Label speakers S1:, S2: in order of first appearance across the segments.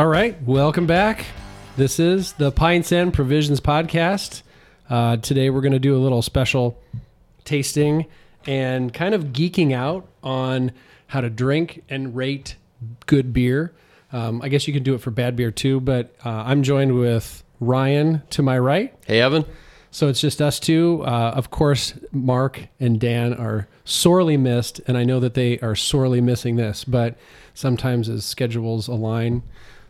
S1: All right, welcome back. This is the Pints and Provisions podcast. Uh, today we're going to do a little special tasting and kind of geeking out on how to drink and rate good beer. Um, I guess you can do it for bad beer too, but uh, I'm joined with Ryan to my right.
S2: Hey, Evan.
S1: So it's just us two. Uh, of course, Mark and Dan are sorely missed, and I know that they are sorely missing this, but sometimes as schedules align,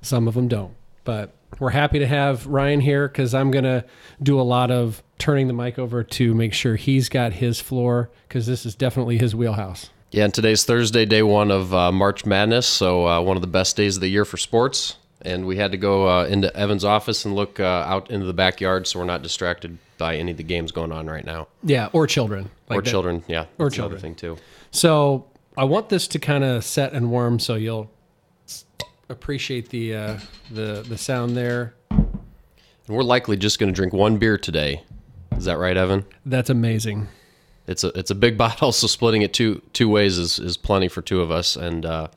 S1: some of them don't. But we're happy to have Ryan here because I'm going to do a lot of turning the mic over to make sure he's got his floor because this is definitely his wheelhouse.
S2: Yeah, and today's Thursday, day one of uh, March Madness, so uh, one of the best days of the year for sports. And we had to go uh, into Evan's office and look uh, out into the backyard so we're not distracted by any of the games going on right now.
S1: Yeah, or children.
S2: or
S1: Like that.
S2: children, yeah.
S1: Or children.
S2: thing, too.
S1: So I want this to kind of set and warm so you'll appreciate the uh, the the sound there.
S2: And we're likely just going to drink one beer today. Is that right, Evan?
S1: That's amazing.
S2: It's a it's a big bottle, so splitting it two two ways is, is plenty for two of us, and uh,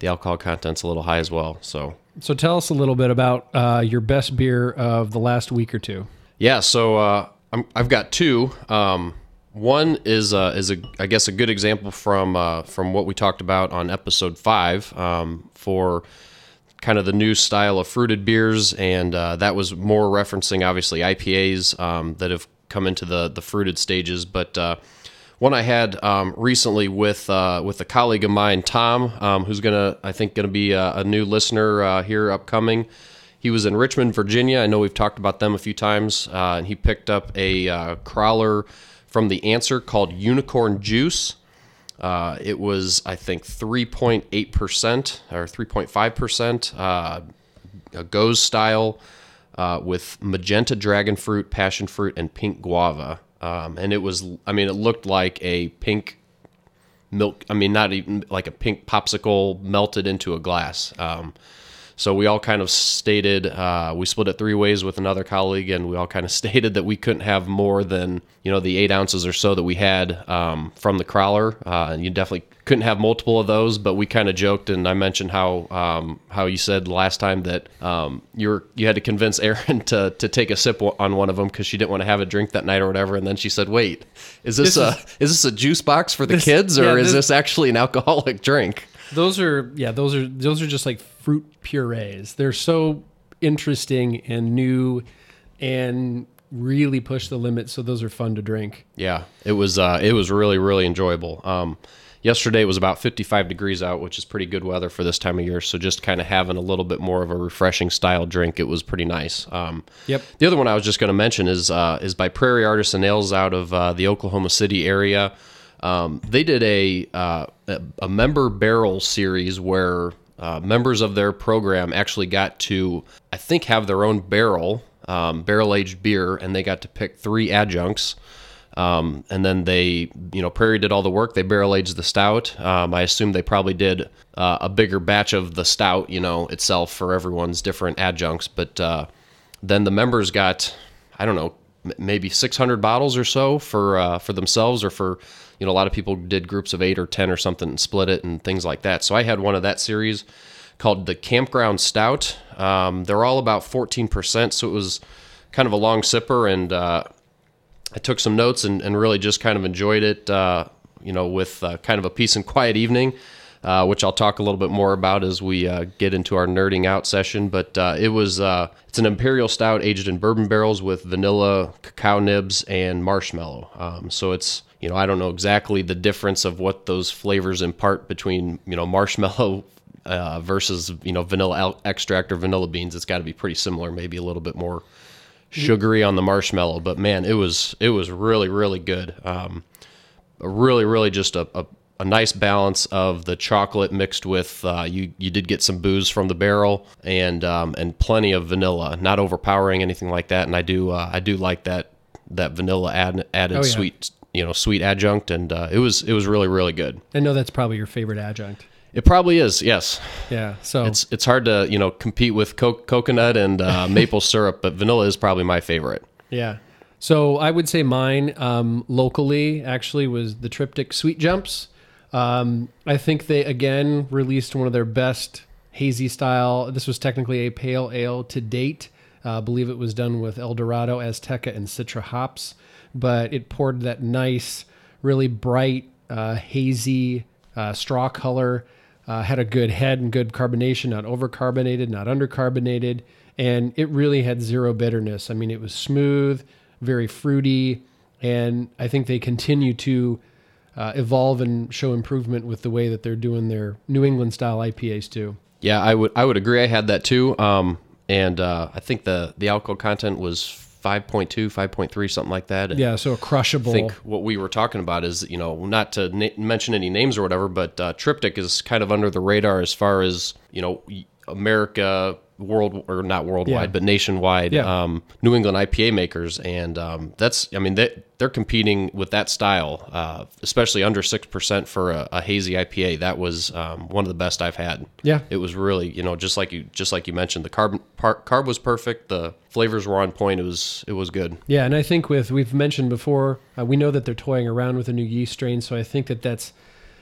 S2: the alcohol content's a little high as well. So
S1: So tell us a little bit about uh, your best beer of the last week or two.
S2: Yeah, so uh, I'm, I've got two. Um, one is uh, is a I guess a good example from uh, from what we talked about on episode five um, for kind of the new style of fruited beers, and uh, that was more referencing obviously IPAs um, that have come into the the fruited stages, but. Uh, one I had um, recently with uh, with a colleague of mine, Tom, um, who's gonna I think gonna be a, a new listener uh, here upcoming. He was in Richmond, Virginia. I know we've talked about them a few times, uh, and he picked up a uh, crowler from the Answer called Unicorn Juice. Uh, it was I think 3.8 percent or 3.5 percent, uh, a gose style uh, with magenta dragon fruit, passion fruit, and pink guava. Um, and it was, I mean, it looked like a pink milk. I mean, not even like a pink popsicle melted into a glass. Um, so we all kind of stated, uh, we split it three ways with another colleague, and we all kind of stated that we couldn't have more than, you know, the eight ounces or so that we had um, from the crowler. Uh, and you definitely couldn't have multiple of those, but we kind of joked, and I mentioned how um, how you said last time that um, you were you had to convince Erin to to take a sip on one of them because she didn't want to have a drink that night or whatever, and then she said, "Wait, is this,
S1: This
S2: a is this a juice box for the
S1: This-
S2: kids, or
S1: yeah,
S2: is
S1: this-
S2: this actually an alcoholic drink?"
S1: Those are yeah, those are those are just like fruit purees. They're so interesting and new and really push the limit so those are fun to drink.
S2: Yeah, it was uh, it was really really enjoyable. Um, yesterday it was about 55 degrees out, which is pretty good weather for this time of year. So just kind of having a little bit more of a refreshing style drink, it was pretty nice. Um,
S1: Yep.
S2: The other one I was just going to mention is uh, is by Prairie Artisan Ales out of uh, the Oklahoma City area. Um, they did a, uh, a member barrel series where uh, members of their program actually got to, I think, have their own barrel, um, barrel aged beer, and they got to pick three adjuncts. Um, and then they, you know, Prairie did all the work. They barrel aged the stout. Um, I assume they probably did uh, a bigger batch of the stout, you know, itself for everyone's different adjuncts. But uh, then the members got, I don't know, maybe 600 bottles or so for uh, for themselves or for, you know, a lot of people did groups of eight or 10 or something and split it and things like that. So I had one of that series called the Campground Stout. Um, they're all about 14%, so it was kind of a long sipper and. Uh, I took some notes and, and really just kind of enjoyed it, uh, you know, with uh, kind of a peace and quiet evening, uh, which I'll talk a little bit more about as we uh, get into our nerding out session. But uh, it was it's an imperial stout aged in bourbon barrels with vanilla, cacao nibs, and marshmallow. Um, so it's you know I don't know exactly the difference of what those flavors impart between you know marshmallow. Uh, versus you know vanilla extract or vanilla beans, it's got to be pretty similar, maybe a little bit more sugary on the marshmallow, but man, it was it was really really good. Um, really really just a, a, a nice balance of the chocolate mixed with uh, you you did get some booze from the barrel and um, and plenty of vanilla, not overpowering anything like that. And I do uh, I do like that that vanilla add, added
S1: Oh, yeah.
S2: sweet you know sweet adjunct, and uh, it was it was really really good.
S1: I know that's probably your favorite adjunct.
S2: It probably is, yes.
S1: Yeah. So
S2: It's it's hard to you know compete with co- coconut and uh, maple syrup, but vanilla is probably my favorite.
S1: Yeah. So I would say mine um, locally actually was the Triptych Sweet Jumps. Um, I think they again released one of their best hazy style. This was technically a pale ale to date. Uh, I believe it was done with El Dorado, Azteca, and Citra hops, but it poured that nice, really bright, uh, hazy uh, straw color. Uh, had a good head and good carbonation, not overcarbonated, not undercarbonated, and it really had zero bitterness. I mean, it was smooth, very fruity, and I think they continue to uh, evolve and show improvement with the way that they're doing their New England style IPAs too.
S2: Yeah, I would I would agree. I had that too. Um, and uh, I think the the alcohol content was 5.2, 5.3, something like that. And
S1: Yeah, so a crushable.
S2: I think what we were talking about is, you know, not to na- mention any names or whatever, but uh, Triptych is kind of under the radar as far as, you know, America, world or not worldwide,
S1: Yeah.
S2: but nationwide,
S1: Yeah.
S2: um, New England IPA makers, and um, that's, I mean, they they're competing with that style, uh, especially under six percent for a, a hazy IPA. That was um, one of the best I've had.
S1: Yeah.
S2: it was really, you know, just like you just like you mentioned, the carb par- carb was perfect, the flavors were on point. It was it was good.
S1: Yeah, and I think with we've mentioned before, uh, we know that they're toying around with a new yeast strain, so I think that that's,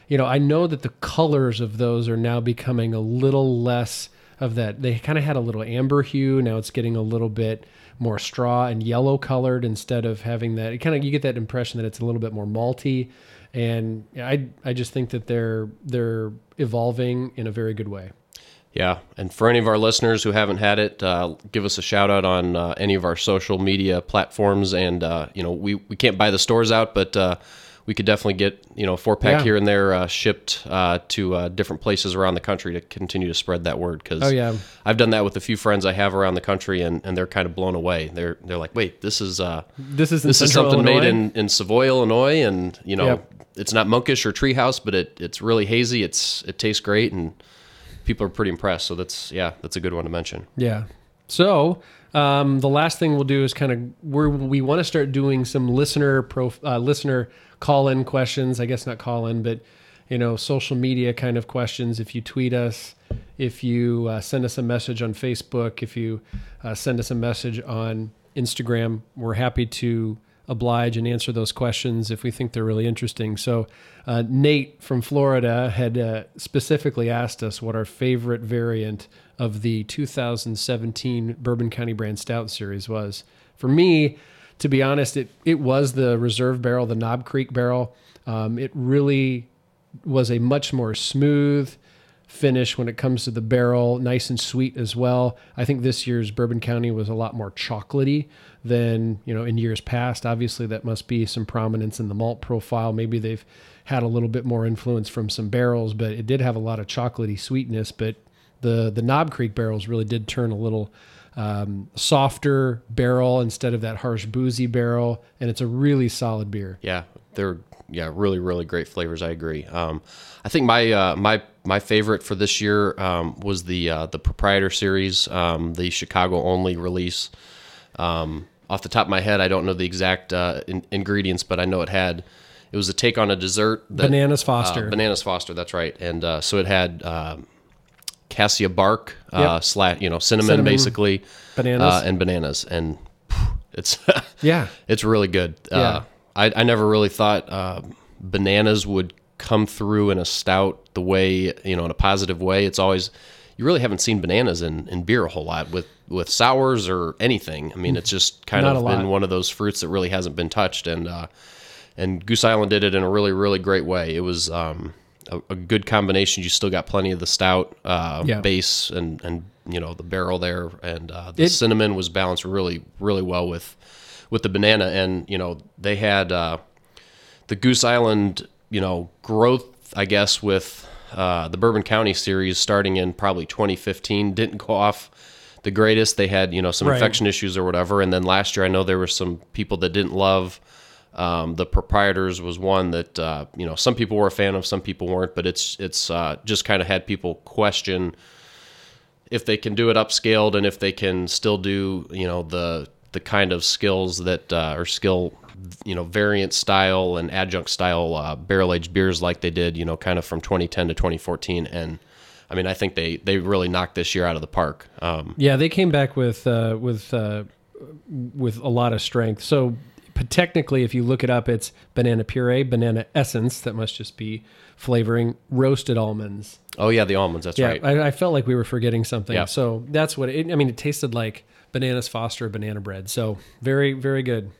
S1: you know, I know that the colors of those are now becoming a little less of that. They kind of had a little amber hue. Now it's getting a little bit more straw and yellow colored instead of having that. It kind of you get that impression that it's a little bit more malty, and I I just think that they're they're evolving in a very good way.
S2: Yeah, and for any of our listeners who haven't had it, uh, give us a shout out on uh, any of our social media platforms. And uh, you know, we we can't buy the stores out, but uh, we could definitely get you know four pack
S1: Yeah.
S2: here and there uh, shipped uh, to uh, different places around the country to continue to spread that word. Because
S1: Oh, yeah.
S2: I've done that with a few friends I have around the country, and, and they're kind of blown away. They're they're like, wait, this is uh,
S1: This is
S2: this is something made in in Savoy, Illinois, and you know.
S1: Yep.
S2: It's not monkish or treehouse, but it, it's really hazy. It's it tastes great, and people are pretty impressed. So that's yeah, that's a good one to mention.
S1: Yeah. So um, the last thing we'll do is kind of we we want to start doing some listener pro uh, listener call in questions. I guess not call in, but you know social media kind of questions. If you tweet us, if you uh, send us a message on Facebook, if you uh, send us a message on Instagram, we're happy to oblige and answer those questions if we think they're really interesting. So, uh, Nate from Florida had uh, specifically asked us what our favorite variant of the 2017 Bourbon County Brand Stout series was. For me, to be honest, it, it was the reserve barrel, the Knob Creek barrel. Um, it really was a much more smooth finish when it comes to the barrel, nice and sweet as well. I think this year's Bourbon County was a lot more chocolatey than you know in years past. Obviously, that must be some prominence in the malt profile. Maybe they've had a little bit more influence from some barrels, but it did have a lot of chocolatey sweetness. But the the Knob Creek barrels really did turn a little um, softer barrel instead of that harsh boozy barrel, and it's a really solid beer.
S2: Yeah, they're yeah really really great flavors. I agree. Um, I think my uh, my my favorite for this year um, was the uh, the proprietor series, um, the Chicago only release. Um, off the top of my head, I don't know the exact uh, in- ingredients, but I know it had it was a take on a dessert. That,
S1: Bananas
S2: uh,
S1: Foster.
S2: bananas Foster. That's right, and uh, so it had. Cassia bark, uh,
S1: Yep.
S2: slash, you know, cinnamon,
S1: Cinnamon,
S2: basically,
S1: bananas.
S2: uh, and bananas, and it's
S1: yeah,
S2: it's really good.
S1: Yeah.
S2: Uh, I, I never really thought uh, bananas would come through in a stout the way you know in a positive way. It's always you really haven't seen bananas in, in beer a whole lot with with sours or anything. I mean, it's just kind
S1: Not
S2: of been one of those fruits that really hasn't been touched. And uh, and Goose Island did it in a really really great way. It was um, a, a good combination. You still got plenty of the stout uh,
S1: Yeah.
S2: base and and you know the barrel there, and uh, the
S1: It-
S2: cinnamon was balanced really really well with with the banana. And you know they had uh, the Goose Island you know growth, I guess, with uh, the Bourbon County series starting in probably 2015 didn't go off the greatest. They had you know some
S1: Right.
S2: infection issues or whatever, and then last year I know there were some people that didn't love. Um, the proprietors was one that uh, you know some people were a fan of, some people weren't, but it's it's uh, just kind of had people question if they can do it upscaled and if they can still do you know the the kind of skills that uh, or skill you know variant style and adjunct style uh, barrel aged beers like they did you know kind of from 2010 to 2014 and I mean I think they they really knocked this year out of the park um,
S1: Yeah, they came back with uh, with uh, with a lot of strength. So but technically, if you look it up, it's banana puree, banana essence. That must just be flavoring roasted almonds.
S2: Oh yeah, the almonds. That's
S1: Yeah,
S2: right.
S1: I, I felt like we were forgetting something.
S2: Yeah.
S1: So that's what it. I mean, it tasted like bananas Foster banana bread. So very, very good.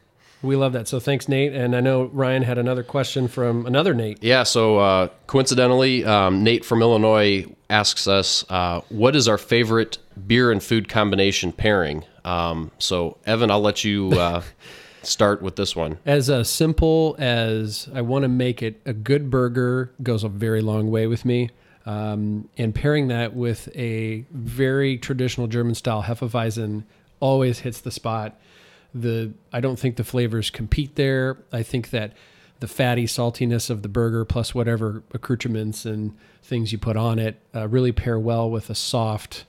S1: We love that. So thanks, Nate. And I know Ryan had another question from another Nate.
S2: Yeah, so uh, coincidentally, um, Nate from Illinois asks us, uh, "What is our favorite beer and food combination pairing?" Um, so, Evan, I'll let you uh, start with this one.
S1: As uh, simple as I want to make it, a good burger goes a very long way with me. Um, and pairing that with a very traditional German style Hefeweizen always hits the spot. The I don't think the flavors compete there. I think that the fatty saltiness of the burger plus whatever accoutrements and things you put on it uh, really pair well with a soft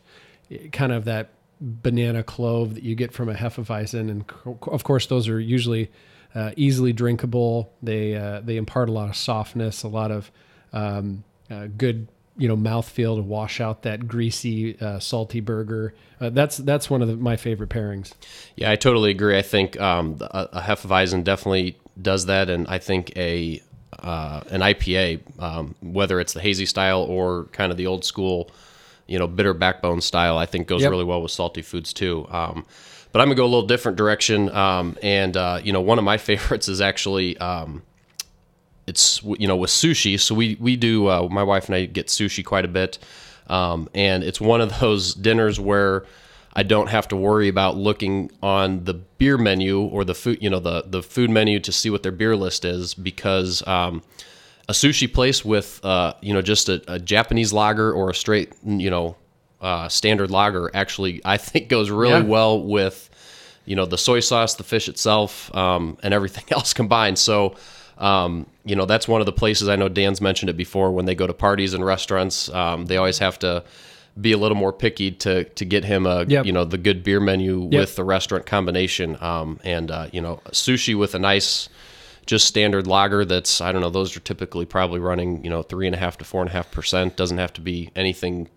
S1: eh, kind of that banana clove that you get from a Hefeweizen, and of course those are usually uh, easily drinkable. They uh, they impart a lot of softness, a lot of um, uh, good you know mouthfeel to wash out that greasy, uh, salty burger. Uh, that's that's one of the, my favorite pairings.
S2: Yeah, I totally agree. I think um, a, a Hefeweizen definitely does that, and I think a uh, an IPA, um, whether it's the hazy style or kind of the old school, you know, bitter backbone style, I think goes
S1: Yep.
S2: really well with salty foods too. Um, but I'm gonna go a little different direction, um, and uh, you know, one of my favorites is actually. Um, it's you know with sushi so we we do uh, my wife and i get sushi quite a bit um, and it's one of those dinners where i don't have to worry about looking on the beer menu or the food you know the the food menu to see what their beer list is because um, a sushi place with uh, you know just a, a japanese lager or a straight you know uh, standard lager actually i think goes really
S1: Yeah.
S2: well with you know the soy sauce the fish itself um, and everything else combined so um, you know that's one of the places i know dan's mentioned it before when they go to parties and restaurants um, they always have to be a little more picky to to get him a
S1: Yep.
S2: you know the good beer menu with the restaurant combination um, and uh, you know sushi with a nice just standard lager that's i don't know those are typically probably running you know three and a half to four and a half percent doesn't have to be anything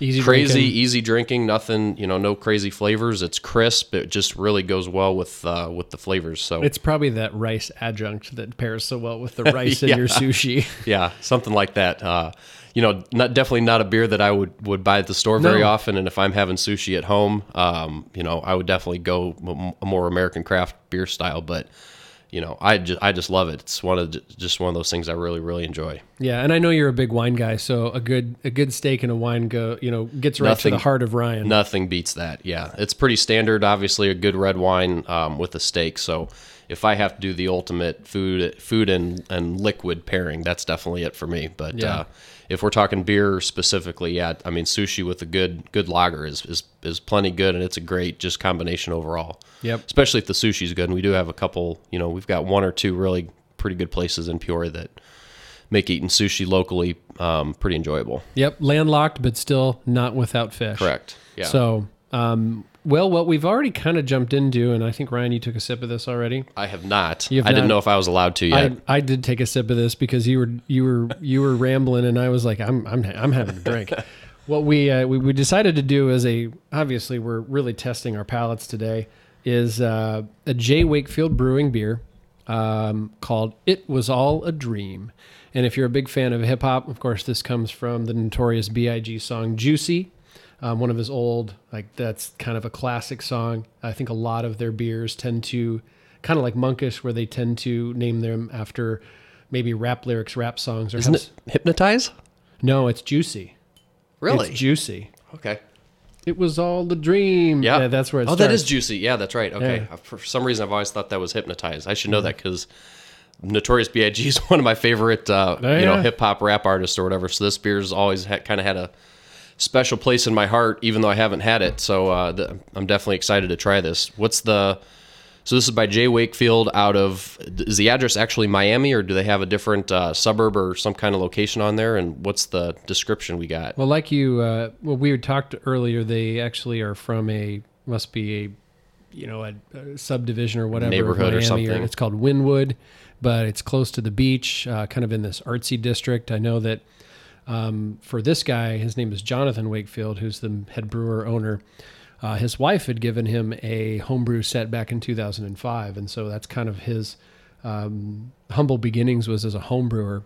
S1: Easy
S2: crazy,
S1: drinking.
S2: easy drinking. Nothing, you know, no crazy flavors. It's crisp. It just really goes well with uh, with the flavors. So
S1: It's probably that rice adjunct that pairs so well with the rice in your sushi.
S2: yeah, something like that. Uh, you know, not definitely not a beer that I would would buy at the store very often. And if I'm having sushi at home, um, you know, I would definitely go m- a more American craft beer style. But you know, I just I just love it. It's one of just one of those things I really really enjoy.
S1: Yeah, and I know you're a big wine guy, so a good a good steak and a wine go you know gets right
S2: Nothing-
S1: to the heart of Ryan.
S2: Nothing beats that. Yeah, it's pretty standard. Obviously, a good red wine um, with a steak. So, if I have to do the ultimate food, food and and liquid pairing, that's definitely it for me. But
S1: Yeah.
S2: uh, if we're talking beer specifically, yeah, I mean sushi with a good good lager is is is plenty good, and it's a great just combination overall.
S1: Yep.
S2: Especially if the sushi's good, and we do have a couple. You know, we've got one or two really pretty good places in Peoria that make eating sushi locally um, pretty enjoyable.
S1: Yep, landlocked, but still not without fish.
S2: Correct. Yeah.
S1: So, um, well, what we've already kind of jumped into, and I think Ryan, you took a sip of this already.
S2: I have not.
S1: Have
S2: I didn't know if I was allowed to yet.
S1: I, I did take a sip of this because you were you were you were rambling, and I was like, I'm I'm I'm having a drink. what we, uh, we we decided to do as a obviously we're really testing our palates today is uh, a J Wakefield Brewing beer um, called "It Was All a Dream." And if you're a big fan of hip hop, of course, this comes from the notorious B.I.G. song "Juicy." Um, one of his old, like that's kind of a classic song. I think a lot of their beers tend to, kind of like Monkish, where they tend to name them after maybe rap lyrics, rap songs. Or
S2: Isn't it hypnotize?
S1: No, it's juicy.
S2: Really?
S1: It's juicy.
S2: okay.
S1: It was all the dream.
S2: Yeah.
S1: that's where it
S2: Oh,
S1: starts.
S2: that is juicy. Yeah, that's right. Okay.
S1: Yeah.
S2: Uh, For some reason, I've always thought that was hypnotize. I should know that because Notorious B.I.G. is one of my favorite, uh,
S1: Oh,
S2: you know, hip hop rap artists or whatever. So this beer's always ha- kind of had a special place in my heart, even though I haven't had it. So uh, the, I'm definitely excited to try this. What's the so this is by Jay Wakefield out of is the address actually Miami or do they have a different uh, suburb or some kind of location on there? And what's the description we got?
S1: Well, like you, uh, well, we had talked earlier. They actually are from a must be a, you know, a, a subdivision or whatever
S2: Neighborhood or something.
S1: It's called Wynwood, but it's close to the beach, uh, kind of in this artsy district. I know that um, for this guy, his name is Jonathan Wakefield, who's the head brewer owner. uh, his wife had given him a homebrew set back in 2005, and so that's kind of his um, humble beginnings was as a homebrewer.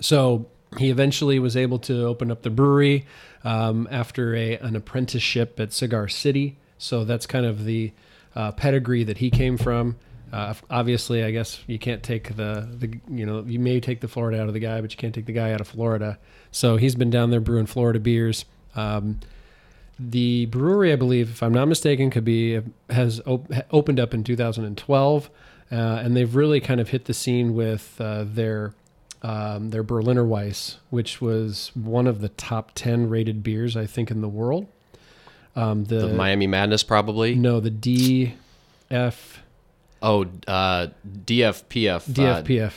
S1: So he eventually was able to open up the brewery um, after a an apprenticeship at Cigar City. So that's kind of the uh, pedigree that he came from. Uh, obviously, I guess you can't take the, the you know you may take the Florida out of the guy, but you can't take the guy out of Florida. So he's been down there brewing Florida beers. Um, the brewery, I believe, if I'm not mistaken, could be has op- opened up in 2012, uh, and they've really kind of hit the scene with uh, their um, their Berliner Weiss, which was one of the top 10 rated beers I think in the world. Um, the,
S2: The Miami Madness, probably.
S1: no the DF
S2: Oh, uh, DFPF. Uh,
S1: DFPF.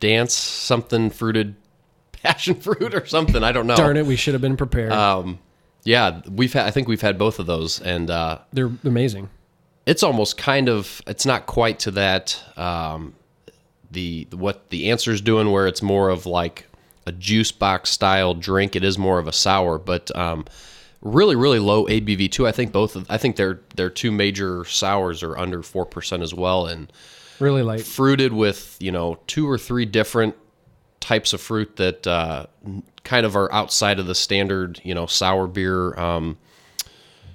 S2: dance something fruited passion fruit or something. I don't know.
S1: Darn it, we should have been prepared.
S2: Um, yeah, we've had. I think we've had both of those, and uh,
S1: They're amazing.
S2: it's almost kind of. It's not quite to that. Um, the what the answer's doing, where it's more of like a juice box style drink. It is more of a sour, but um, really, really low ABV too. I think both. Of, I think their their two major sours are under four percent as well, and
S1: Really light.
S2: fruited with you know two or three different types of fruit that uh, kind of are outside of the standard you know sour beer um,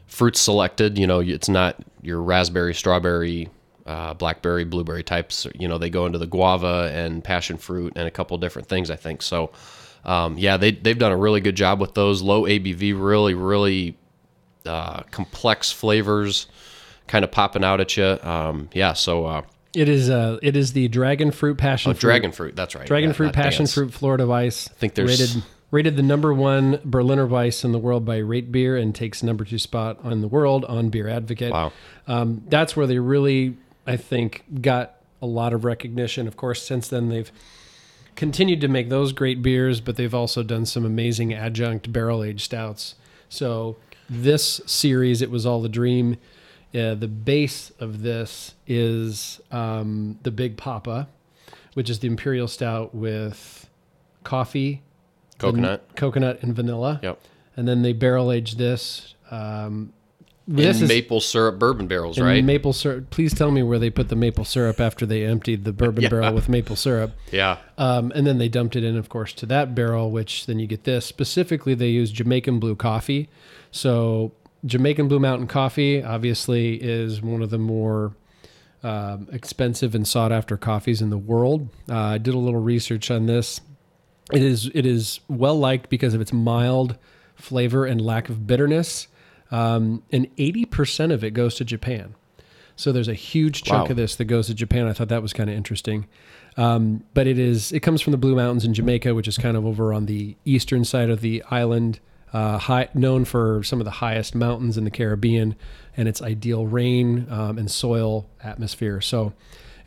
S2: fruits selected. You know, it's not your raspberry, strawberry, uh, blackberry, blueberry types. You know, they go into the guava and passion fruit and a couple different things. I think so. Um, yeah, they they've done a really good job with those low ABV, really really uh, complex flavors, kind of popping out at you. Um, yeah, so. Uh,
S1: It is uh it is the dragon fruit passion fruit.
S2: Oh, dragon fruit. That's right.
S1: Dragon
S2: Yeah,
S1: fruit passion
S2: dance.
S1: fruit Florida Weiss. I
S2: think there's-
S1: rated rated the number one Berliner Weiss in the world by Rate Beer and takes number two spot on the world on Beer Advocate.
S2: Wow.
S1: Um, that's where they really, I think, got a lot of recognition. Of course, since then they've continued to make those great beers, but they've also done some amazing adjunct barrel aged stouts. So this series, it was all the dream. Uh, the base of this is um, the Big Poppa, which is the imperial stout with coffee,
S2: Coconut.
S1: van- coconut, and vanilla.
S2: Yep.
S1: And then they barrel age this. Um, this is
S2: maple syrup bourbon barrels, right?
S1: maple syrup. Please tell me where they put the maple syrup after they emptied the bourbon barrel with maple syrup.
S2: yeah.
S1: Um, and then they dumped it in, of course, to that barrel, which then you get this. Specifically, they use Jamaican blue coffee. So, Jamaican blue mountain coffee obviously is one of the more um, expensive and sought after coffees in the world. Uh, I did a little research on this. It is it is well liked because of its mild flavor and lack of bitterness, um, and eighty percent of it goes to Japan. So there's a huge chunk
S2: Wow.
S1: of this that goes to Japan. I thought that was kind of interesting. Um, but it is it comes from the Blue Mountains in Jamaica, which is kind of over on the eastern side of the island, uh, high, known for some of the highest mountains in the Caribbean and its ideal rain um, and soil atmosphere. So,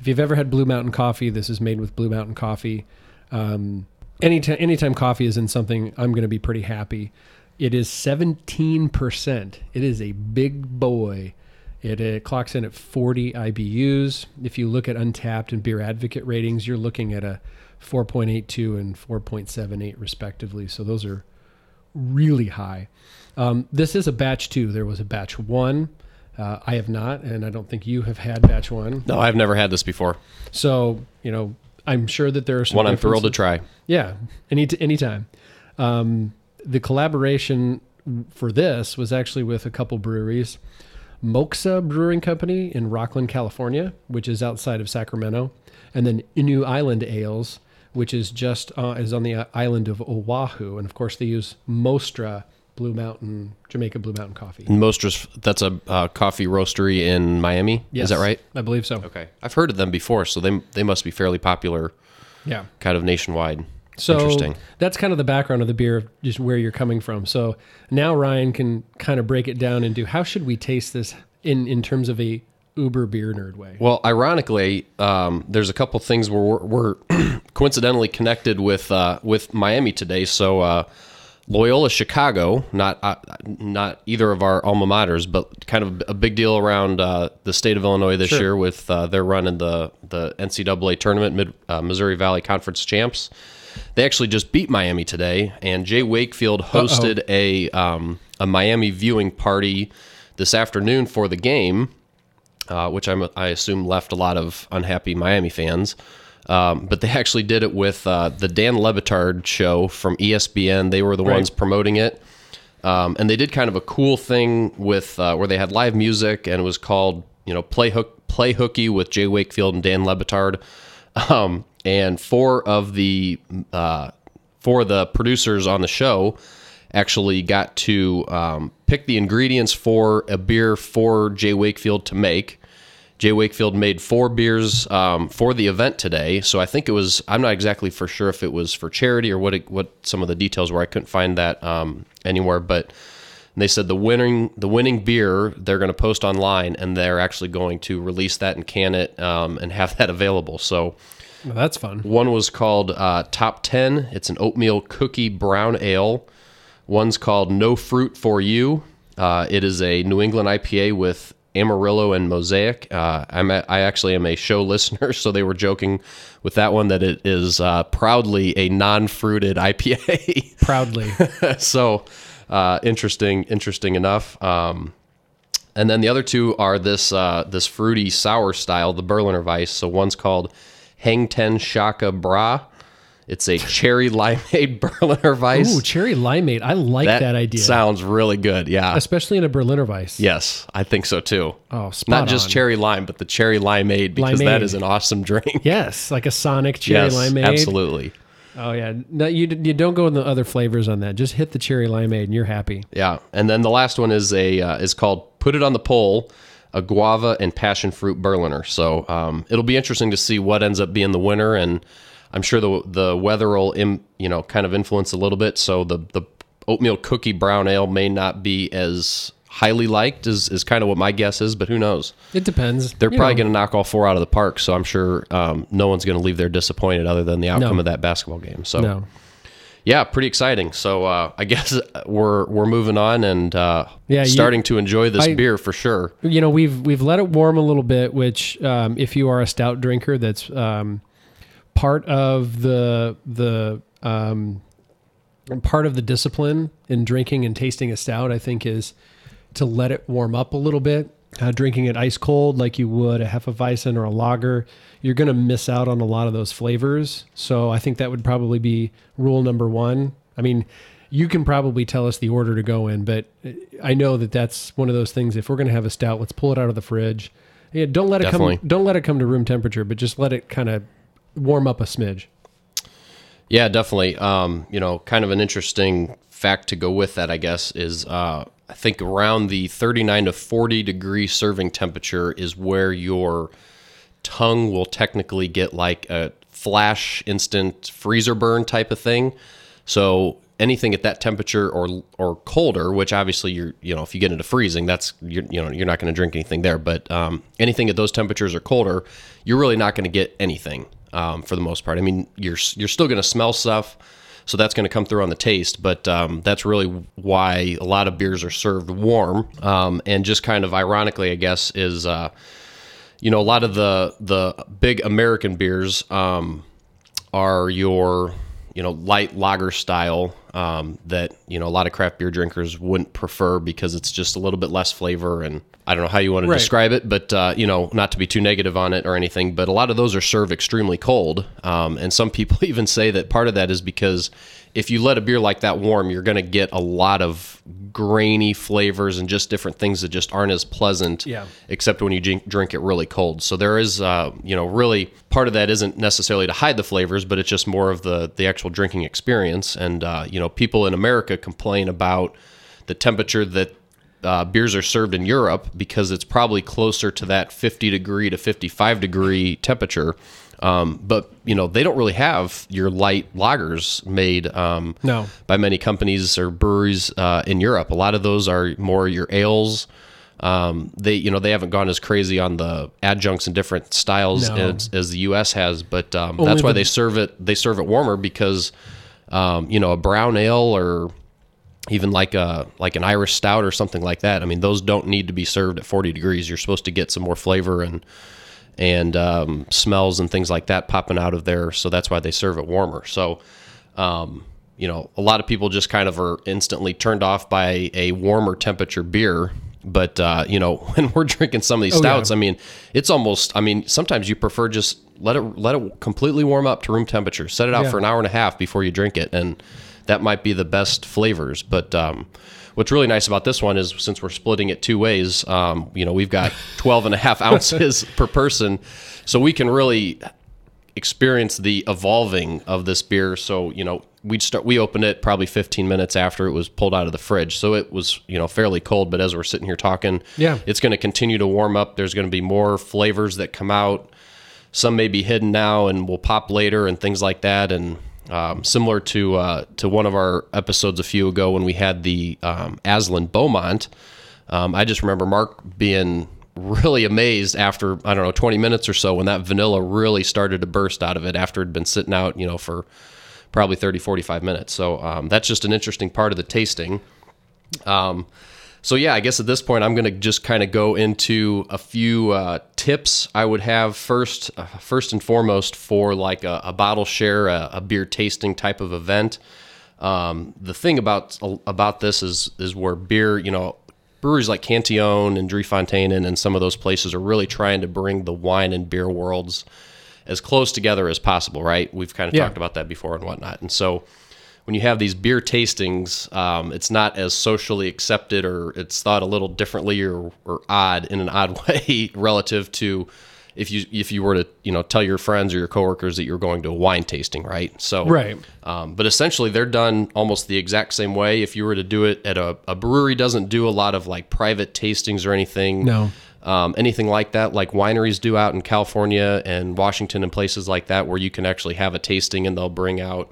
S1: if you've ever had Blue Mountain coffee, this is made with Blue Mountain coffee. Um, anytime anytime coffee is in something, I'm going to be pretty happy. It is 17%. It is a big boy. It, uh clocks in at 40 IBUs. If you look at Untappd and Beer Advocate ratings, you're looking at a 4.82 and 4.78 respectively. So those are really high. Um, this is a batch two. There was a batch one. Uh, I have not, and I don't think you have had batch one.
S2: No, I've never had this before.
S1: So you know, I'm sure that there are some
S2: One I'm thrilled to try.
S1: Yeah, any anytime. Um, the collaboration for this was actually with a couple breweries, Moksa Brewing Company in Rocklin, California, which is outside of Sacramento, and then Inu Island Ales, which is just uh, is on the island of Oahu, and of course they use Mostra Blue Mountain Jamaica Blue Mountain coffee.
S2: Mostras, that's a uh, coffee roastery in Miami.
S1: Yes,
S2: Is that right?
S1: I believe so.
S2: Okay. I've heard of them before, so they they must be fairly popular,
S1: Yeah.
S2: kind of nationwide.
S1: So
S2: Interesting.
S1: that's kind of the background of the beer, just where you're coming from. So now Ryan can kind of break it down into how should we taste this in in terms of a uber beer nerd way.
S2: Well, ironically, um, there's a couple things where we're, we're coincidentally connected with uh, with Miami today. So uh, Loyola Chicago, not uh, not either of our alma maters, but kind of a big deal around uh, the state of Illinois this
S1: Sure.
S2: year with uh, their run in the the NCAA tournament, Mid uh, Missouri Valley Conference champs. They actually just beat Miami today, and Jay Wakefield hosted a um, a Miami viewing party this afternoon for the game, uh, which I'm, I assume left a lot of unhappy Miami fans. Um, but they actually did it with uh, the Dan Le Batard show from ESPN. They were the
S1: Right.
S2: ones promoting it. Um, and they did kind of a cool thing with uh, where they had live music and it was called you know play hook play hooky with Jay Wakefield and Dan Le Batard. Um, and four of the uh, four of the producers on the show actually got to um, pick the ingredients for a beer for Jay Wakefield to make. Jay Wakefield made four beers um, for the event today, so I think it was. I'm not exactly for sure if it was for charity or what. It, what some of the details were. I couldn't find that um, anywhere, but they said the winning the winning beer they're going to post online, and they're actually going to release that and can it um, and have that available. So
S1: Well, that's fun.
S2: one was called uh, Top 10. It's an oatmeal cookie brown ale. One's called No Fruit for You. Uh, it is a New England IPA with Amarillo and Mosaic. Uh, I'm a, I actually am a show listener, so they were joking with that one that it is uh, proudly a non-fruited IPA.
S1: Proudly.
S2: so uh, interesting, interesting enough. Um, and then the other two are this uh, this fruity sour style, the Berliner Weiss. So one's called Hang Ten Shaka Bra. It's a cherry limeade Berliner Weiss.
S1: Ooh, cherry limeade. I like that, idea.
S2: sounds really good. Yeah.
S1: Especially in a Berliner Weiss.
S2: Yes, I think so too.
S1: Oh, spot
S2: Not just cherry lime, but the cherry limeade because that
S1: Limeade.
S2: is an awesome drink.
S1: Yes, like a Sonic cherry
S2: yes,
S1: limeade.
S2: absolutely.
S1: Oh yeah. No, you you don't go with the other flavors on that. Just hit the cherry limeade and you're happy.
S2: Yeah, and then the last one is a uh, is called "Put It on the Pole," a guava and passion fruit Berliner. So um, it'll be interesting to see what ends up being the winner, and I'm sure the the weather will Im, you know kind of influence a little bit. So the the oatmeal cookie brown ale may not be as highly liked is is kind of what my guess is, but who knows?
S1: It depends.
S2: They're
S1: You
S2: probably going to knock all four out of the park, so I'm sure um, no one's going to leave there disappointed other than the outcome
S1: No.
S2: of that basketball game. So
S1: No.
S2: Yeah, pretty exciting. So uh, I guess we're we're moving on and uh,
S1: Yeah, you-
S2: starting to enjoy this
S1: I-
S2: beer for sure.
S1: you know we've we've let it warm a little bit which um, if you are a stout drinker that's um, part of the the um, part of the discipline in drinking and tasting a stout i think is to let it warm up a little bit uh, drinking it ice cold like you would a hefeweizen or a lager you're going to miss out on a lot of those flavors so i think that would probably be rule number one i mean you can probably tell us the order to go in but i know that that's one of those things if we're going to have a stout let's pull it out of the fridge yeah, don't let it
S2: Definitely.
S1: come don't let it come to room temperature but just let it kind of warm up a smidge
S2: Yeah, definitely. Um, you know, kind of an interesting fact to go with that, I guess, is uh, I think around the 39 to 40 degree serving temperature is where your tongue will technically get like a flash instant freezer burn type of thing. So anything at that temperature or or colder, which obviously you're you know if you get into freezing, that's you're, you know you're not going to drink anything there. But um, anything at those temperatures or colder, you're really not going to get anything um, for the most part. I mean, you're you're still going to smell stuff. So that's going to come through on the taste, but um, that's really why a lot of beers are served warm. Um, and just kind of ironically, I guess, is uh, you know a lot of the the big American beers um, are your you know light lager style um, that you know a lot of craft beer drinkers wouldn't prefer because it's just a little bit less flavor and I don't know how you want to
S1: Right.
S2: describe it, but uh, you know not to be too negative on it or anything, but a lot of those are served extremely cold, um, and some people even say that part of that is because if you let a beer like that warm, you're going to get a lot of grainy flavors and just different things that just aren't as pleasant
S1: Yeah.
S2: except when you drink, drink it really cold. So there is, uh, you know, really part of that isn't necessarily to hide the flavors, but it's just more of the the actual drinking experience. And uh, you know, people in America complain about the temperature that uh, beers are served in Europe because it's probably closer to that 50 degree to 55 degree temperature. Um, but you know they don't really have your light lagers made um,
S1: No.
S2: by many companies or breweries uh, in Europe. A lot of those are more your ales. Um, they you know they haven't gone as crazy on the adjuncts and different styles
S1: No.
S2: as, as the U.S. has, but um, that's why
S1: the-
S2: they serve it. They serve it warmer because um, you know a brown ale or even like a like an Irish stout or something like that. I mean, those don't need to be served at 40 degrees. You're supposed to get some more flavor and and um, smells and things like that popping out of there. So that's why they serve it warmer. So, um, you know, a lot of people just kind of are instantly turned off by a warmer temperature beer. But uh, you know, when we're drinking some of these
S1: Oh, yeah.
S2: stouts, I mean, it's almost. I mean, sometimes you prefer just let it let it completely warm up to room temperature. Set it out
S1: Yeah.
S2: for an hour and a half before you drink it, and that might be the best flavors. But um, what's really nice about this one is since we're splitting it two ways, um, you know, we've got 12 and a half ounces per person, so we can really experience the evolving of this beer. So, you know, we'd start, we opened it probably 15 minutes after it was pulled out of the fridge. So it was, you know, fairly cold. But as we're sitting here talking,
S1: Yeah.
S2: it's going to continue to warm up. There's going to be more flavors that come out. Some may be hidden now and will pop later and things like that. And um, similar to uh, to one of our episodes a few ago when we had the um, Aslan Beaumont, um, I just remember Mark being really amazed after I don't know 20 minutes or so when that vanilla really started to burst out of it after it had been sitting out, you know, for probably 30 45 minutes. So um, that's just an interesting part of the tasting. Um, so yeah, I guess at this point I'm going to just kind of go into a few uh, tips I would have first, uh, first and foremost for like a, a bottle share, a, a beer tasting type of event. Um, the thing about about this is is where beer, you know, breweries like Cantillon and Drie Fonteinen and some of those places are really trying to bring the wine and beer worlds as close together as possible, right? We've kind of
S1: Yeah.
S2: talked about that before and whatnot, and so when you have these beer tastings, um, it's not as socially accepted or it's thought a little differently or, or odd in an odd way relative to if you if you were to you know tell your friends or your coworkers that you're going to a wine tasting, right? So
S1: Right.
S2: um, but essentially, they're done almost the exact same way. If you were to do it at a, a brewery, doesn't do a lot of like private tastings or anything.
S1: No.
S2: Um, anything like that, like wineries do out in California and Washington and places like that, where you can actually have a tasting and they'll bring out,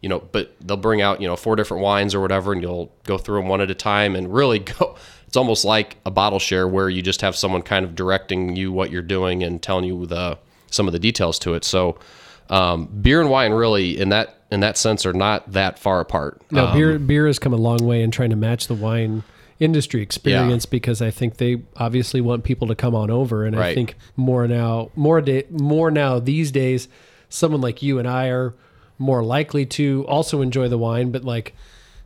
S2: you know, but they'll bring out, you know, four different wines or whatever, and you'll go through them one at a time and really go. It's almost like a bottle share where you just have someone kind of directing you what you're doing and telling you the some of the details to it. So, um, beer and wine really in that in that sense are not that far apart.
S1: No,
S2: Um,
S1: beer beer has come a long way in trying to match the wine industry experience because I think they obviously want people to come on over, and I think more now, more day, more now these days, someone like you and I are more likely to also enjoy the wine, but like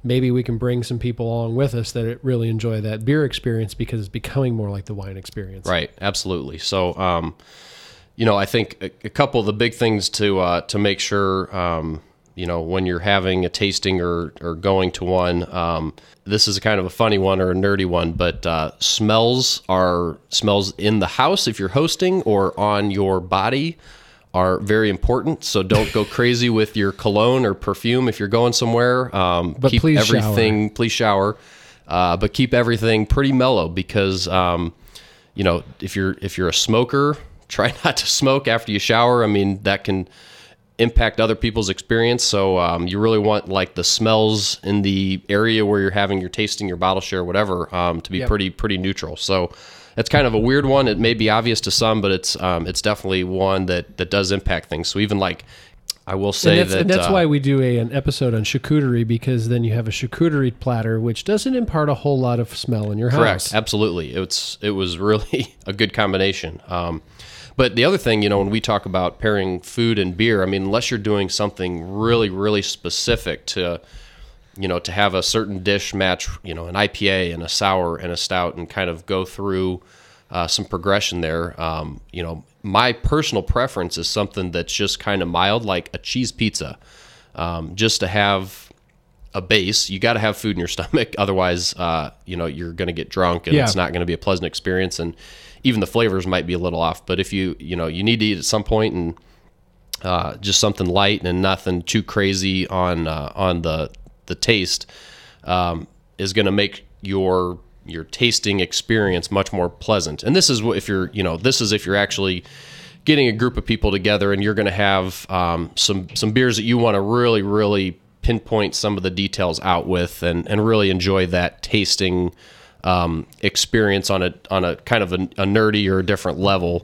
S1: maybe we can bring some people along with us that really enjoy that beer experience because it's becoming more like the wine experience.
S2: Right, absolutely. So, um, you know, I think a, a couple of the big things to uh, to make sure, um, you know, when you're having a tasting or or going to one, um, this is a kind of a funny one or a nerdy one, but uh, smells are smells in the house if you're hosting or on your body are very important. So don't go crazy with your cologne or perfume if you're going somewhere. Um,
S1: But
S2: keep
S1: please shower.
S2: please shower, uh, but keep everything pretty mellow because um, you know if you're if you're a smoker, try not to smoke after you shower. I mean that can impact other people's experience. So um, you really want like the smells in the area where you're having your tasting, your bottle share, whatever, um, to be
S1: Yep.
S2: pretty pretty neutral. So. That's kind of a weird one. It may be obvious to some, but it's um, it's definitely one that, that does impact things. So even like, I will say
S1: and that's,
S2: that
S1: and that's
S2: uh,
S1: why we do a, an episode on charcuterie because then you have a charcuterie platter which doesn't impart a whole lot of smell in your
S2: Correct.
S1: house.
S2: Correct, absolutely. It's it was really a good combination. Um, but the other thing, you know, when we talk about pairing food and beer, I mean, unless you're doing something really, really specific to, you know, to have a certain dish match, you know, an IPA and a sour and a stout, and kind of go through uh, some progression there. Um, you know, my personal preference is something that's just kind of mild, like a cheese pizza, um, just to have a base. You got to have food in your stomach, otherwise, uh, you know, you're going to get drunk, and
S1: Yeah.
S2: it's not going to be a pleasant experience, and even the flavors might be a little off. But if you, you know, you need to eat at some point, and uh, just something light and nothing too crazy on uh, on the the taste um, is going to make your your tasting experience much more pleasant. And this is what if you're you know this is if you're actually getting a group of people together and you're going to have um, some some beers that you want to really really pinpoint some of the details out with and and really enjoy that tasting um, experience on a on a kind of a, a nerdy or a different level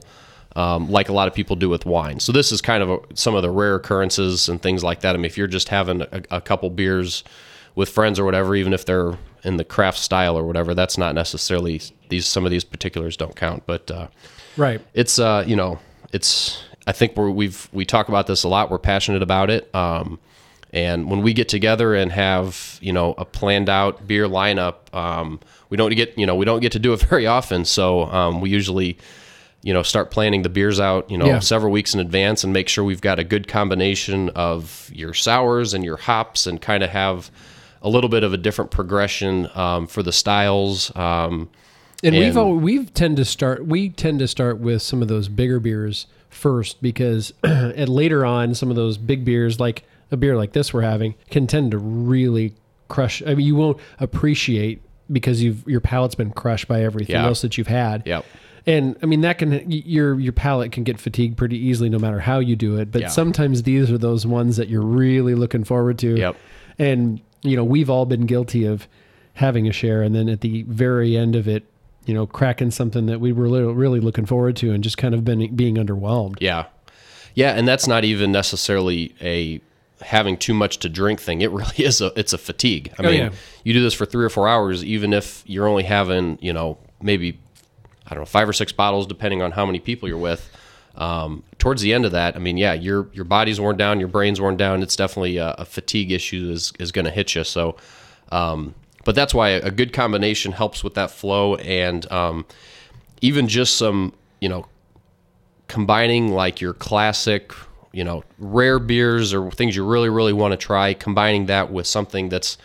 S2: um, like a lot of people do with wine. So this is kind of a, some of the rare occurrences and things like that. I mean, if you're just having a, a couple beers with friends or whatever, even if they're in the craft style or whatever, that's not necessarily these. Some of these particulars don't count, but uh,
S1: Right.
S2: it's uh, you know, it's. I think we're, we've we talk about this a lot. We're passionate about it. Um, and when we get together and have you know a planned out beer lineup, um, we don't get you know we don't get to do it very often. So um, we usually you know start planning the beers out you know
S1: Yeah.
S2: several weeks in advance and make sure we've got a good combination of your sours and your hops and kind of have a little bit of a different progression um, for the styles. Um,
S1: And, we've
S2: And-
S1: we've tend to start we tend to start with some of those bigger beers first because and later on some of those big beers like a beer like this we're having can tend to really crush. I mean you won't appreciate because you've your palate's been crushed by everything
S2: Yeah.
S1: else that you've had.
S2: Yep.
S1: And I mean that can your your palate can get fatigued pretty easily no matter how you do it. But
S2: Yeah.
S1: sometimes these are those ones that you're really looking forward to.
S2: Yep.
S1: And you know we've all been guilty of having a share and then at the very end of it, you know, cracking something that we were really looking forward to and just kind of been being underwhelmed.
S2: Yeah. Yeah, and that's not even necessarily a having too much to drink thing. It really is a it's a fatigue. I
S1: Oh,
S2: mean,
S1: yeah.
S2: you do this for 3 or 4 hours even if you're only having, you know, maybe I don't know, 5 or 6 bottles depending on how many people you're with. Um, towards the end of that, I mean, yeah, your your body's worn down, your brain's worn down. It's definitely a, a fatigue issue is is going to hit you. So, um, but that's why a good combination helps with that flow and um, even just some, you know, combining like your classic, you know, rare beers or things you really, really want to try, combining that with something that's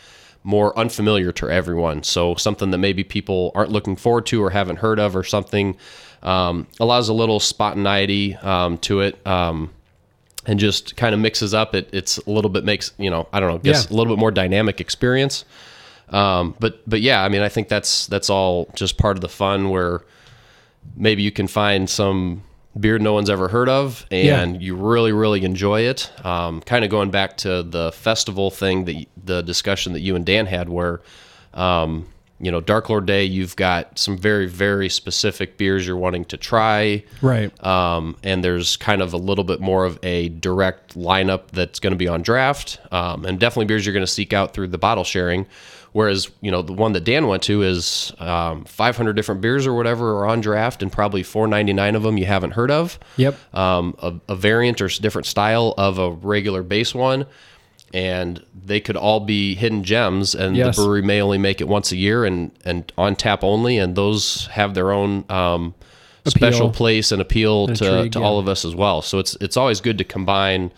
S2: more unfamiliar to everyone. So something that maybe people aren't looking forward to or haven't heard of or something um, allows a little spontaneity um, to it. Um, and just kind of mixes up. It it's a little bit makes you know I don't know guess
S1: Yeah.
S2: a little bit more dynamic experience. Um, but but yeah, I mean I think that's that's all just part of the fun where maybe you can find some beer no one's ever heard of and you really really enjoy it um, kind of going back to the festival thing that the discussion that you and dan had where um, you know dark lord day you've got some very very specific beers you're wanting to try
S1: Right.
S2: um, and there's kind of a little bit more of a direct lineup that's going to be on draft, um, and definitely beers you're going to seek out through the bottle sharing. Whereas you know the one that Dan went to is um, 500 different beers or whatever are on draft, and probably 499 of them you haven't heard of.
S1: Yep.
S2: Um, a, a variant or different style of a regular base one, and they could all be hidden gems. And
S1: Yes.
S2: the brewery may only make it once a year and and on tap only, and those have their own. Um, special place and appeal to,
S1: Intrigue,
S2: to
S1: yeah.
S2: all of us as well. So it's it's always good to combine,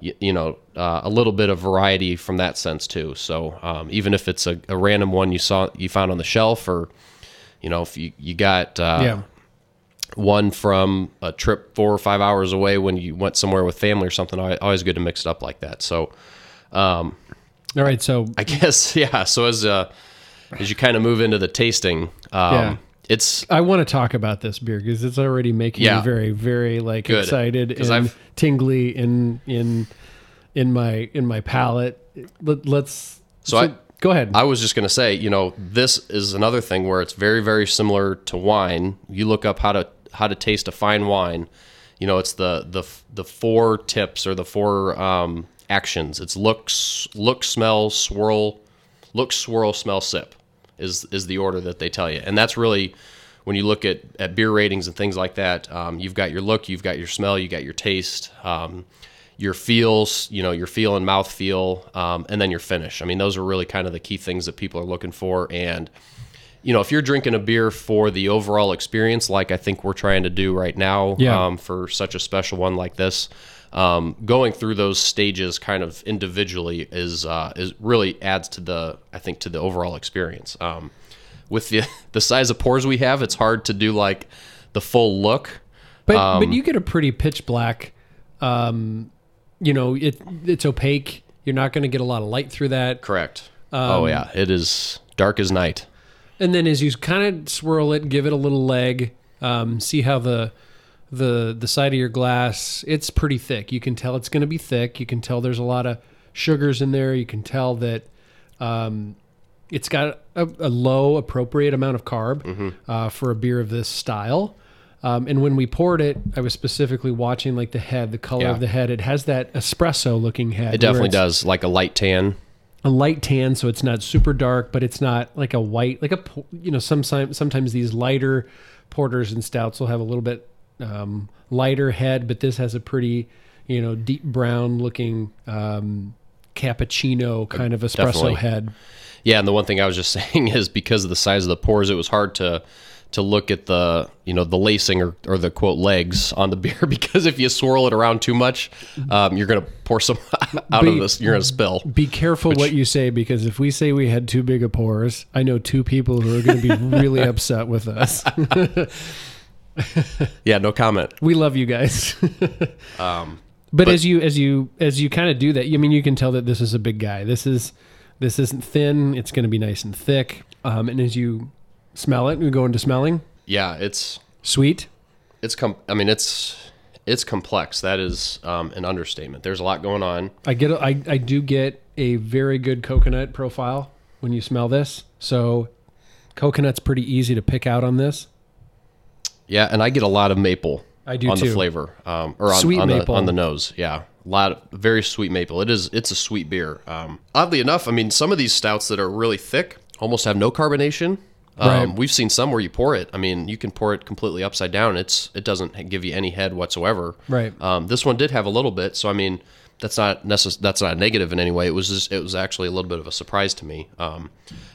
S2: you, you know, uh, a little bit of variety from that sense too. So um, even if it's a, a random one you saw you found on the shelf, or you know, if you you got uh,
S1: yeah.
S2: one from a trip four or five hours away when you went somewhere with family or something, al- always good to mix it up like that. So
S1: All right. So
S2: I guess yeah. So as uh, as you kind of move into the tasting, um,
S1: Yeah.
S2: It's
S1: I want to talk about this beer because it's already making
S2: Yeah.
S1: me very, very like
S2: Good.
S1: excited
S2: 'Cause
S1: and
S2: I've-
S1: tingly in in in my in my palate. Let, let's.
S2: So I-
S1: go ahead.
S2: I was just going to say, you know, this is another thing where it's very, very similar to wine. You look up how to how to taste a fine wine. You know, it's the the the four tips or the four um, actions. It's look, s- look, smell, swirl, look, swirl, smell, sip. Is is the order that they tell you, and that's really when you look at, at beer ratings and things like that. Um, you've got your look, you've got your smell, you got your taste. Um, your feels, you know, your feel and mouth feel, um, and then your finish. I mean, those are really kind of the key things that people are looking for. And, you know, if you're drinking a beer for the overall experience, like I think we're trying to do right now
S1: Yeah.
S2: um, for such a special one like this, um, going through those stages kind of individually is is is really adds to the I think to the overall experience. Um, with the the size of pores we have, it's hard to do like the full look.
S1: But
S2: Um,
S1: but you get a pretty pitch black. Um, you know, it it's opaque. You're not going to get a lot of light through that.
S2: Correct.
S1: Um,
S2: oh yeah, it is dark as night.
S1: And then as you kind of swirl it, give it a little leg, um, see how the the the side of your glass it's pretty thick. You can tell it's going to be thick. You can tell there's a lot of sugars in there. You can tell that um, it's got a, a low appropriate amount of carb uh, for a beer of this style. Um, and when we poured it, I was specifically watching like the head, the color
S2: Yeah.
S1: of the head. It has that espresso looking head.
S2: It definitely does, like a light tan.
S1: a light tan, so it's not super dark, but it's not like a white, like a you know sometimes sometimes these lighter porters and stouts will have a little bit um, lighter head, but this has a pretty you know deep brown looking um, cappuccino kind of espresso
S2: Definitely.
S1: head.
S2: Yeah, and the one thing I was just saying is because of the size of the pores, it was hard to to look at the you know the lacing or, or the quote legs on the beer because if you swirl it around too much, um, you're gonna pour some out
S1: Be-
S2: of this. You're gonna spill.
S1: Be careful what you say because if we say we had too big of pores, I know two people who are going to be really upset with us.
S2: Yeah, no comment.
S1: we love you guys.
S2: Um,
S1: but, as you as you as you kind of do that, I mean, you can tell that this is a big guy. This is this isn't thin. It's going to be nice and thick. Um, and as you smell it, we go into smelling.
S2: yeah, it's
S1: Sweet.
S2: it's com- I mean it's it's complex. That is um, an understatement. There's a lot going on.
S1: I get. a- I I do get a very good coconut profile when you smell this. So, coconut's pretty easy to pick out on this.
S2: Yeah, and I get a lot of maple.
S1: I do
S2: on the flavor, um, or on,
S1: Sweet
S2: on
S1: maple.
S2: the on the nose. Yeah, a lot of very sweet maple. It is. It's a sweet beer. Um, oddly enough, I mean, some of these stouts that are really thick almost have no carbonation. Um,
S1: Right.
S2: We've seen some where you pour it. I mean, you can pour it completely upside down. It's it doesn't give you any head whatsoever.
S1: Right.
S2: Um, this one did have a little bit, so I mean, that's not necess- That's not negative in any way. It was just, it was actually a little bit of a surprise to me. Um,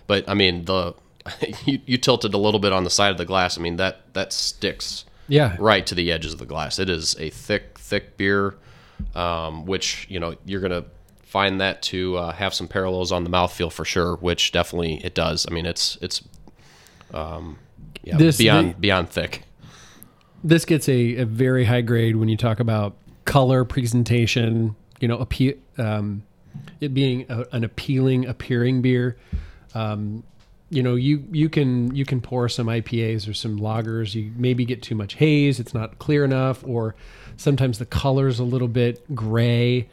S2: but I mean, the you, you tilted a little bit on the side of the glass. I mean, that that sticks
S1: Yeah.
S2: right to the edges of the glass. It is a thick, thick beer, um, which you know you're gonna find that to uh, have some parallels on the mouthfeel for sure. Which definitely it does. I mean, it's it's um, yeah,
S1: This-
S2: beyond
S1: the-
S2: beyond thick.
S1: this gets a, a very high grade when you talk about color presentation you know appe- um, it being a, an appealing appearing beer um, you know you you can you can pour some ipas or some lagers you maybe get too much haze it's not clear enough or sometimes the color's a little bit gray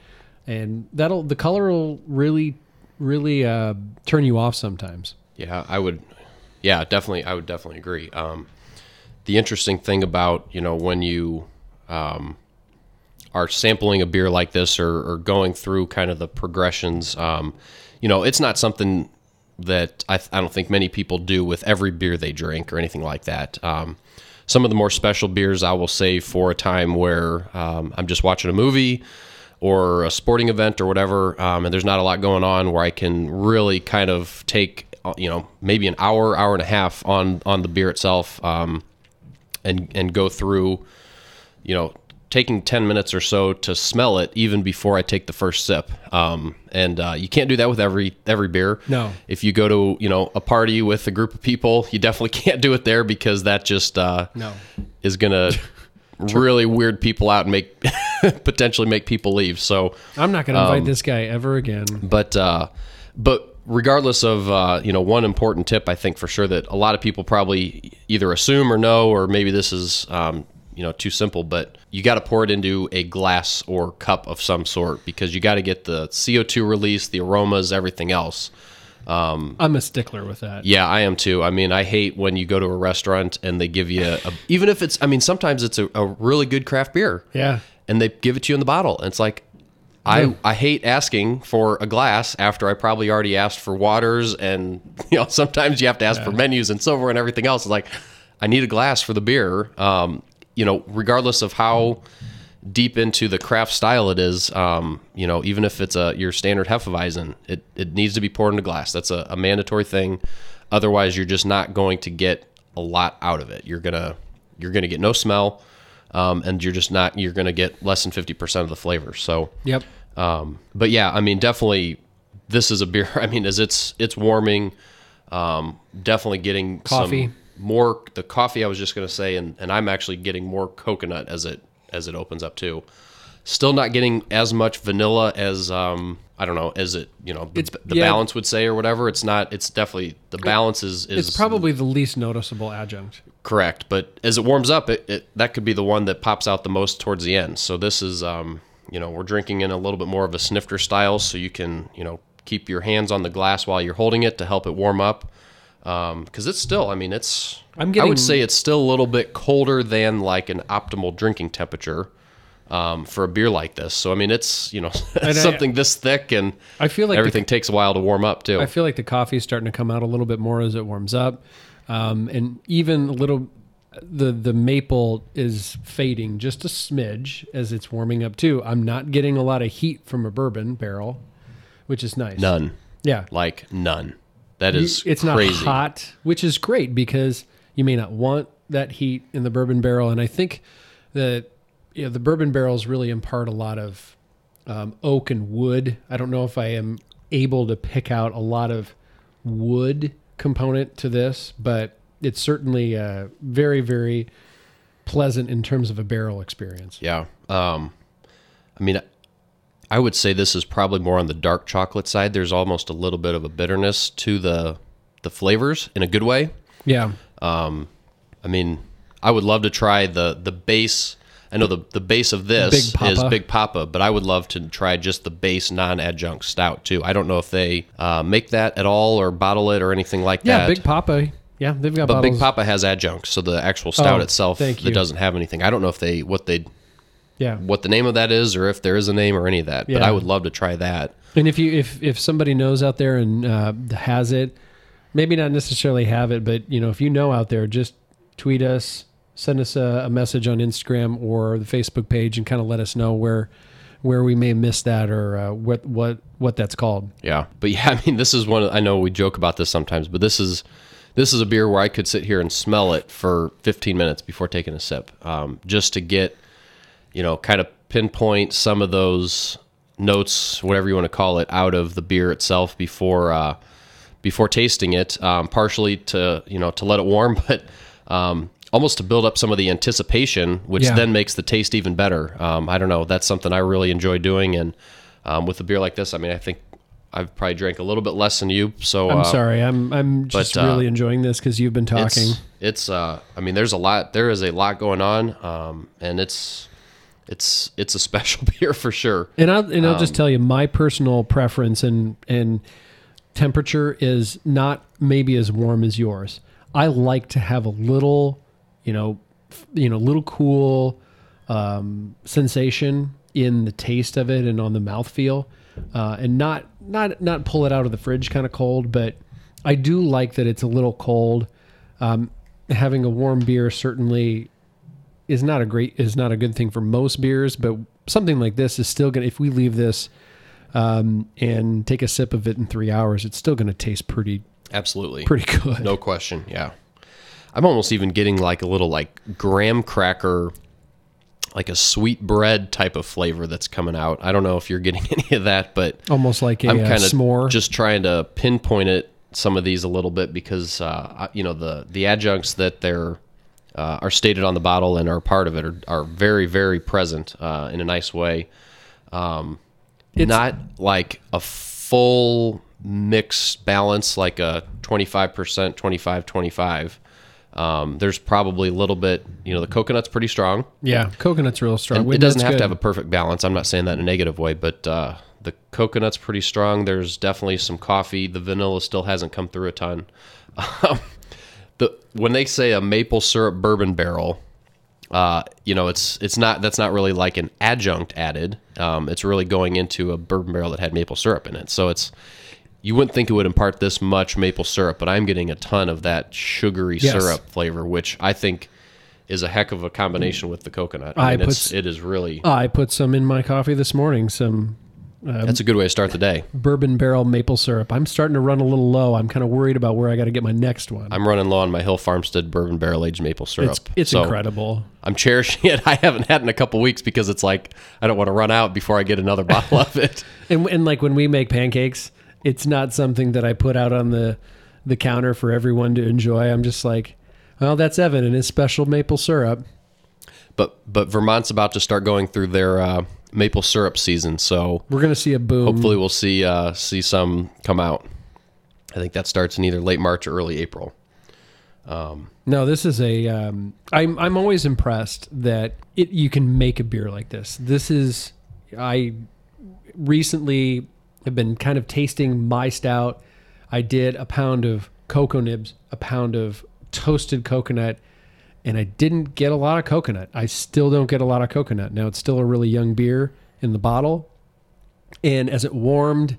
S1: and that'll the color will really really uh, turn you off sometimes
S2: Yeah, I would. Yeah, definitely. I would definitely agree. Um, the interesting thing about you know when you um, are sampling a beer like this or, or going through kind of the progressions, um, you know, it's not something that I, I don't think many people do with every beer they drink or anything like that. Um, some of the more special beers I will save for a time where um, I'm just watching a movie or a sporting event or whatever, um, and there's not a lot going on where I can really kind of take, uh, you know, maybe an hour, hour and a half on on the beer itself, um, and and go through, you know, taking ten minutes or so to smell it even before I take the first sip. Um, and uh, you can't do that with every every beer.
S1: No.
S2: If you go to you know a party with a group of people, you definitely can't do it there because that just uh,
S1: no
S2: is gonna really weird people out and make potentially make people leave. So,
S1: i'm not going to invite this guy ever again
S2: but uh, but regardless of uh, you know one important tip, I think for sure that a lot of people probably either assume or know, or maybe this is um, you know too simple, but you got to pour it into a glass or cup of some sort because you got to get the CO2 release, the aromas, everything else.
S1: i'm a stickler with that
S2: Yeah, I am too. I mean, I hate when you go to a restaurant and they give you a, a even if it's I mean, sometimes it's a, a really good craft beer.
S1: yeah
S2: And they give it to you in the bottle. And it's like I I hate asking for a glass after I probably already asked for waters and you know, sometimes you have to ask for menus and silver and everything else. It's like I need a glass for the beer. Um, you know, regardless of how deep into the craft style it is, um, you know, even if it's a your standard Hefeweizen, it, it needs to be poured into glass. That's a, a mandatory thing. Otherwise, you're just not going to get a lot out of it. You're gonna you're gonna get no smell, um, and you're just not you're gonna get less than fifty percent of the flavor. So,
S1: yep
S2: um, but yeah, I mean, definitely, this is a beer. I mean, as it's it's warming, um, definitely getting
S1: Coffee.
S2: some more the coffee. I was just gonna say, and and I'm actually getting more coconut as it as it opens up too. Still not getting as much vanilla as um I don't know as it you know the, the
S1: yeah.
S2: balance would say or whatever. It's not. It's definitely the balance is is
S1: it's probably the least noticeable adjunct
S2: Correct, but as it warms up, it, it that could be the one that pops out the most towards the end. So this is, um, you know, we're drinking in a little bit more of a snifter style, so you can, you know, keep your hands on the glass while you're holding it to help it warm up. Because it's still, I mean, it's.
S1: I'm getting I
S2: would say it's still a little bit colder than like an optimal drinking temperature. um, for a beer like this. So I mean, it's you know
S1: I-
S2: something this thick, and
S1: I feel like the
S2: everything takes a while to warm up too.
S1: I feel like the coffee is starting to come out a little bit more as it warms up, um, and even a little. The the maple is fading just a smidge as it's warming up too. I'm not getting a lot of heat from a bourbon barrel, which is nice.
S2: none,
S1: Yeah,
S2: like none. That is
S1: it's
S2: crazy.
S1: not hot, which is great because you may not want that heat in the bourbon barrel. And I think that you know, the bourbon barrels really impart a lot of um, oak and wood. I don't know if I am able to pick out a lot of wood component to this, but it's certainly uh, very, very pleasant in terms of a barrel experience.
S2: Yeah. Um, I mean, I would say this is probably more on the dark chocolate side. There's almost a little bit of a bitterness to the the flavors in a good way.
S1: Yeah.
S2: I mean, I would love to try the the base. I know the the base of this
S1: Big
S2: is Big Poppa, but I would love to try just the base non-adjunct stout too. I don't know if they uh, make that at all or bottle it or anything like
S1: Yeah,
S2: that.
S1: Yeah, Big Poppa. Yeah, they've got
S2: but
S1: bottles.
S2: Big Poppa has adjuncts, so the actual stout
S1: Oh,
S2: itself that doesn't have anything. I don't know if they what they
S1: Yeah.
S2: what the name of that is or if there is a name or any of that. But
S1: Yeah.
S2: I would love to try that.
S1: And if you if if somebody knows out there and uh, has it, maybe not necessarily have it, but you know if you know out there, just tweet us, send us a, a message on Instagram or the Facebook page, and kind of let us know where where we may miss that or uh, what what what that's called.
S2: Yeah, but yeah, I mean, this is one. I know we joke about this sometimes, but this is this is a beer where I could sit here and smell it for 15 minutes before taking a sip, um, just to get, you know, kind of pinpoint some of those notes, whatever you want to call it, out of the beer itself before uh, before tasting it. Um, partially to you know to let it warm, but um, almost to build up some of the anticipation, which
S1: Yeah.
S2: then makes the taste even better. Um, I don't know. That's something I really enjoy doing, and um, with a beer like this, I mean, I think I've probably drank a little bit less than you. So
S1: I'm
S2: uh,
S1: sorry, I'm I'm just
S2: but, uh,
S1: really enjoying this because you've been talking.
S2: It's, it's uh, I mean, there's a lot. There is a lot going on, um, and it's it's it's a special beer for sure.
S1: And I'll and I'll
S2: Um,
S1: just tell you my personal preference and and temperature is not maybe as warm as yours. I like to have a little, you know, you know, little cool um, sensation in the taste of it and on the mouthfeel, uh, and not not not pull it out of the fridge kind of cold, but I do like that it's a little cold. Um, having a warm beer certainly is not a great is not a good thing for most beers, but something like this is still gonna if we leave this um, and take a sip of it in three hours, it's still gonna taste pretty
S2: Absolutely,
S1: pretty good.
S2: no question. Yeah, I'm almost even getting like a little like graham cracker, like a sweet bread type of flavor that's coming out. I don't know if you're getting any of that, but
S1: Almost like a
S2: I'm
S1: uh,
S2: kind of
S1: s'more.
S2: just trying to pinpoint it some of these a little bit because uh, you know the the adjuncts that they're uh, are stated on the bottle and are part of it are, are very very present uh, in a nice way. Um, not like a full mix balance like a 25% 25 25 um, there's probably a little bit you know the coconut's pretty strong
S1: yeah, coconut's real strong.
S2: it doesn't have
S1: good.
S2: to have a perfect balance. I'm not saying that in a negative way, but uh, the coconut's pretty strong. There's definitely some coffee. The vanilla still hasn't come through a ton. Um, the when they say a maple syrup bourbon barrel, uh, you know, it's it's not that's not really like an adjunct added. Um, it's really going into a bourbon barrel that had maple syrup in it. So it's you wouldn't think it would impart this much maple syrup, but I'm getting a ton of that sugary
S1: Yes.
S2: syrup flavor, which I think is a heck of a combination with the coconut.
S1: I
S2: I mean,
S1: put
S2: it's, it is really
S1: I put some in my coffee this morning. Some
S2: that's a good way to start the day.
S1: bourbon barrel maple syrup. I'm starting to run a little low. I'm kind of worried about where I got to get my next one.
S2: I'm running low on my Hill Farmstead bourbon barrel aged maple syrup.
S1: it's it's
S2: So
S1: incredible.
S2: I'm cherishing it. I haven't had it in a couple weeks because it's like I don't want to run out before I get another bottle of it.
S1: And and like when we make pancakes, it's not something that I put out on the the counter for everyone to enjoy. I'm just like, well, that's Evan and his special maple syrup.
S2: But but Vermont's about to start going through their uh, maple syrup season, so
S1: We're gonna see a boom.
S2: hopefully we'll see uh, see some come out. I think that starts in either late March or early April.
S1: Um, No, this is a. Um, I'm I'm always impressed that it you can make a beer like this. This is I recently have been kind of tasting my stout. I did a pound of cocoa nibs, a pound of toasted coconut, and I didn't get a lot of coconut. I still don't get a lot of coconut. Now it's still a really young beer in the bottle, and as it warmed,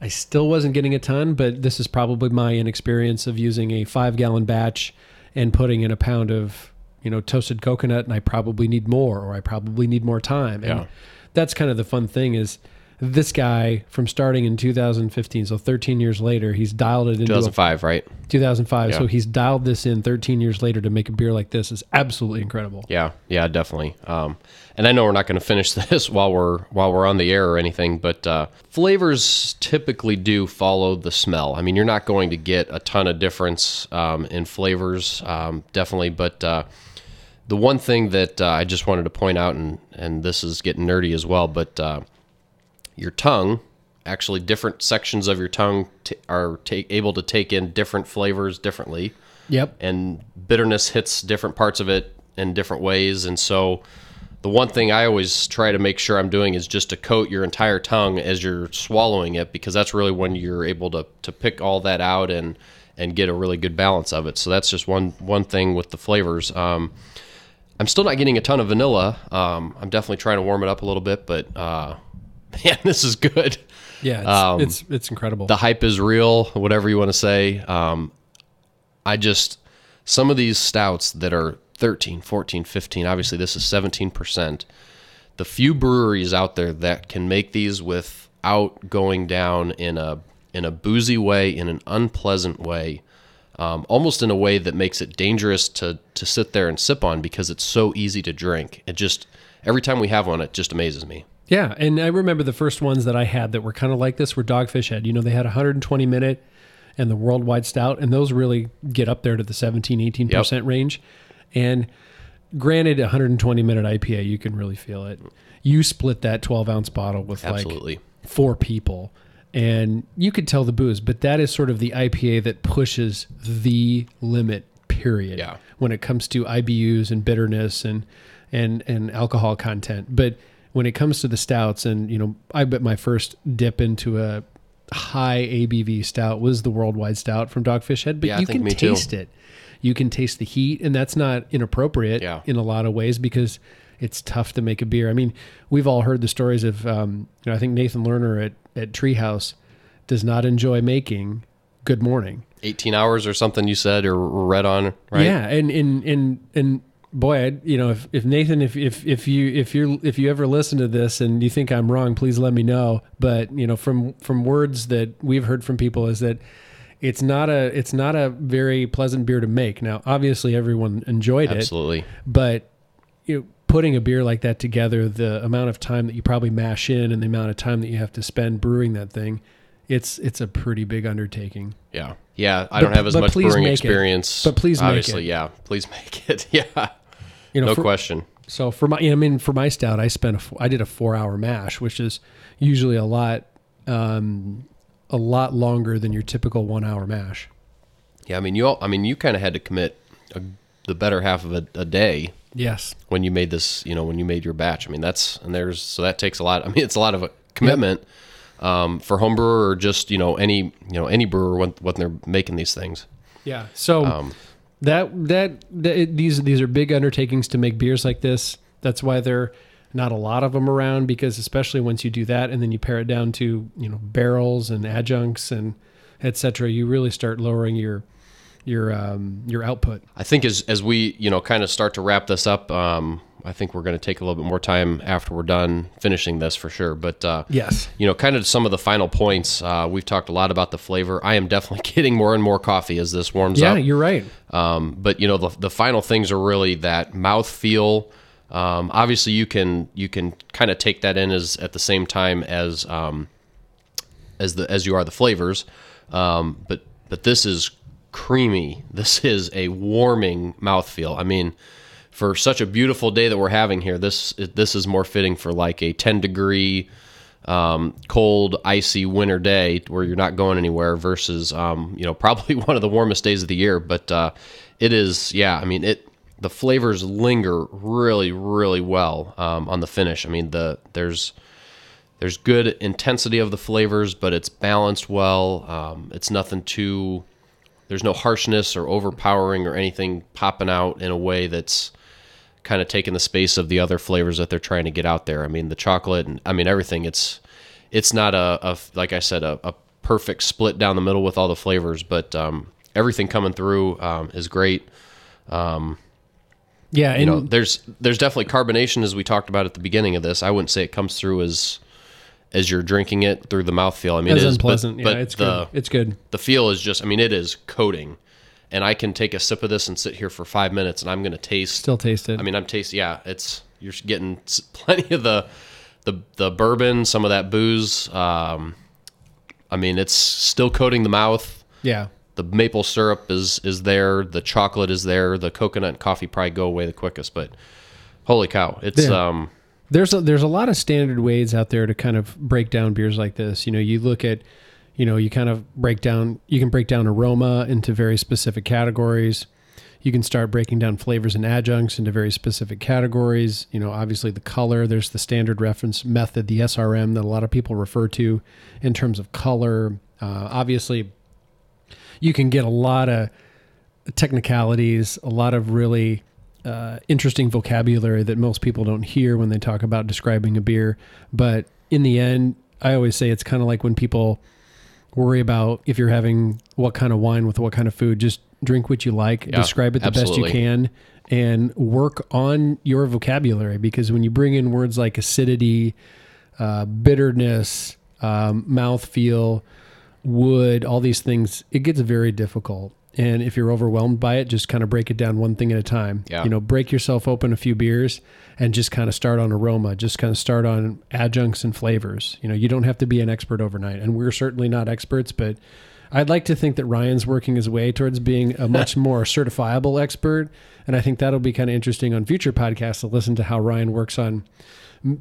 S1: I still wasn't getting a ton. But this is probably my inexperience of using a five gallon batch and putting in a pound of you know toasted coconut, and I probably need more, or I probably need more time. And
S2: Yeah.
S1: that's kind of the fun thing is. This guy from starting in 2015, so 13 years later, he's dialed it into a
S2: 2005, right?
S1: 2005. So he's dialed this in 13 years later to make a beer like this is absolutely incredible.
S2: Yeah, yeah, definitely. Um, and I know we're not going to finish this while we're while we're on the air or anything, but uh, flavors typically do follow the smell. I mean, you're not going to get a ton of difference um, in flavors, um, definitely. But uh, the one thing that uh, I just wanted to point out, and and this is getting nerdy as well, but uh, your tongue actually different sections of your tongue t- are ta- able to take in different flavors differently
S1: Yep.
S2: and bitterness hits different parts of it in different ways. And so, the one thing I always try to make sure I'm doing is just to coat your entire tongue as you're swallowing it, because that's really when you're able to to pick all that out and and get a really good balance of it. So that's just one one thing with the flavors. Um, I'm still not getting a ton of vanilla. Um, I'm definitely trying to warm it up a little bit, but uh, man, this is good.
S1: Yeah. It's,
S2: Um,
S1: it's, it's incredible.
S2: The hype is real, whatever you want to say. Um, I just, some of these stouts that are 13, 14, 15, obviously this is 17%. The few breweries out there that can make these without going down in a in a boozy way, in an unpleasant way, um, almost in a way that makes it dangerous to to sit there and sip on because it's so easy to drink. It just every time we have one, it just amazes me.
S1: Yeah. And I remember the first ones that I had that were kind of like this were Dogfish Head. You know, they had 120 minute and the worldwide stout, and those really get up there to the 17, 18% range. And granted, 120 minute IPA, you can really feel it. You split that 12 ounce bottle with like
S2: Absolutely.
S1: four people and you could tell the booze but that is sort of the ipa that pushes the limit period
S2: Yeah.
S1: when it comes to ibus and bitterness and and and alcohol content but when it comes to the stouts and you know i bet my first dip into a high abv stout was the worldwide stout from dogfish head but
S2: Yeah,
S1: you can
S2: me too.
S1: taste it you can taste the heat and that's not inappropriate
S2: Yeah.
S1: in a lot of ways because it's tough to make a beer. I mean, we've all heard the stories of, um, you know, I think Nathan Lanier at, at Treehouse does not enjoy making Good Morning.
S2: 18 hours or something you said or read on, right?
S1: Yeah. And, and, and, and boy, I, you know, if, if Nathan, if, if, if you, if you're, if you ever listen to this and you think I'm wrong, please let me know. But, you know, from, from words that we've heard from people is that it's not a, it's not a very pleasant beer to make. Now, obviously everyone enjoyed it.
S2: Absolutely.
S1: but you know, putting a beer like that together, the amount of time that you probably mash in and the amount of time that you have to spend brewing that thing, it's it's a pretty big undertaking.
S2: Yeah. Yeah. I
S1: But-
S2: don't have as much brewing
S1: make it.
S2: experience.
S1: But please make
S2: Obviously,
S1: it.
S2: yeah. Please make it. Yeah.
S1: You know,
S2: No
S1: for-
S2: question.
S1: so for my, I mean, for my stout, I spent a, I did a four hour mash, which is usually a lot, um, a lot longer than your typical one hour mash.
S2: Yeah. I mean, you all, I mean, you kind of had to commit a, the better half of a, a day
S1: Yes.
S2: when you made this, you know, when you made your batch. I mean, that's, and there's, so that takes a lot. I mean, it's a lot of a commitment um, for home brewer or just, you know, any, you know, any brewer when, when they're making these things.
S1: Yeah. So
S2: Um,
S1: that, that that these these are big undertakings to make beers like this. That's why there are not a lot of them around because especially once you do that and then you pare it down to you know barrels and adjuncts and etc. You really start lowering your your um, your output.
S2: I think as as we you know kind of start to wrap this up, um, I think we're going to take a little bit more time after we're done finishing this for sure. But uh,
S1: Yes.
S2: you know, kind of some of the final points. Uh, we've talked a lot about the flavor. I am definitely getting more and more coffee as this warms
S1: Yeah,
S2: up.
S1: Yeah, you're right.
S2: Um, but you know, the, the final things are really that mouth feel. Um, obviously, you can you can kind of take that in as at the same time as um, as the as you are the flavors. Um, but but this is creamy. This is a warming mouthfeel. I mean, for such a beautiful day that we're having here, this this is more fitting for like a 10 degree um, cold, icy winter day where you're not going anywhere versus, um, you know, probably one of the warmest days of the year. But uh, it is, yeah. I mean, it the flavors linger really, really well um, on the finish. I mean, the there's there's good intensity of the flavors, but it's balanced well. Um, it's nothing too there's no harshness or overpowering or anything popping out in a way that's kind of taking the space of the other flavors that they're trying to get out there. I mean, the chocolate and I mean everything. It's it's not a, a like I said a, a perfect split down the middle with all the flavors, but um, everything coming through um, is great.
S1: Yeah, and
S2: You know, there's there's definitely carbonation as we talked about at the beginning of this. I wouldn't say it comes through as as you're drinking it through the mouthfeel. I mean,
S1: it's
S2: it is,
S1: unpleasant.
S2: but,
S1: yeah,
S2: but
S1: it's
S2: the
S1: good. It's good.
S2: the feel is just. I mean, it is coating, and I can take a sip of this and sit here for five minutes, and I'm going to taste.
S1: Still taste it.
S2: I mean, I'm tasting. Yeah, it's you're getting plenty of the the the bourbon, some of that booze. Um, I mean, it's still coating the mouth.
S1: yeah.
S2: The maple syrup is is there. The chocolate is there. The coconut and coffee probably go away the quickest. But holy cow, it's
S1: Yeah.
S2: um
S1: there's a, there's a lot of standard ways out there to kind of break down beers like this. You know, you look at, you know, you kind of break down. You can break down aroma into very specific categories. You can start breaking down flavors and adjuncts into very specific categories. You know, obviously the color. There's the standard reference method, the SRM, that a lot of people refer to in terms of color. Uh, obviously, you can get a lot of technicalities, a lot of really uh, interesting vocabulary that most people don't hear when they talk about describing a beer. But in the end, I always say it's kind of like when people worry about if you're having what kind of wine with what kind of food, just drink what you like,
S2: Yeah,
S1: describe it the best you can, and work on your vocabulary. Because when you bring in words like acidity, uh, bitterness, um, mouthfeel, wood, all these things, it gets very difficult. And if you're overwhelmed by it, just kind of break it down one thing at a time.
S2: Yeah.
S1: You know, break yourself open a few beers and just kind of start on aroma, just kind of start on adjuncts and flavors. You know, you don't have to be an expert overnight. And we're certainly not experts, but I'd like to think that Ryan's working his way towards being a much more certifiable expert. And I think that'll be kind of interesting on future podcasts to listen to how Ryan works on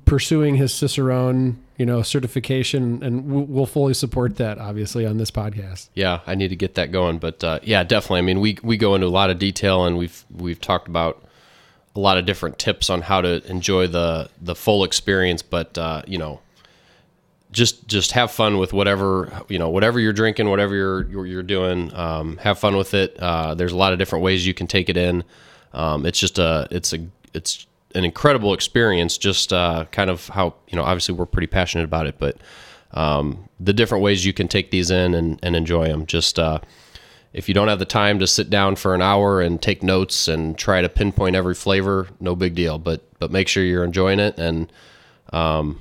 S1: pursuing his Cicerone, you know, certification, and we'll fully support that, obviously, on this podcast.
S2: yeah, I need to get that going. But uh, yeah, definitely. I mean, we we go into a lot of detail, and we've we've talked about a lot of different tips on how to enjoy the the full experience. But uh, you know, just just have fun with whatever you know, whatever you're drinking, whatever you're you're, you're doing. Um, have fun with it. Uh, there's a lot of different ways you can take it in. Um, it's just a it's a it's an incredible experience. Just uh, kind of how you know, obviously we're pretty passionate about it, but um, the different ways you can take these in and, and enjoy them. Just uh, if you don't have the time to sit down for an hour and take notes and try to pinpoint every flavor, no big deal. But but make sure you're enjoying it. And um,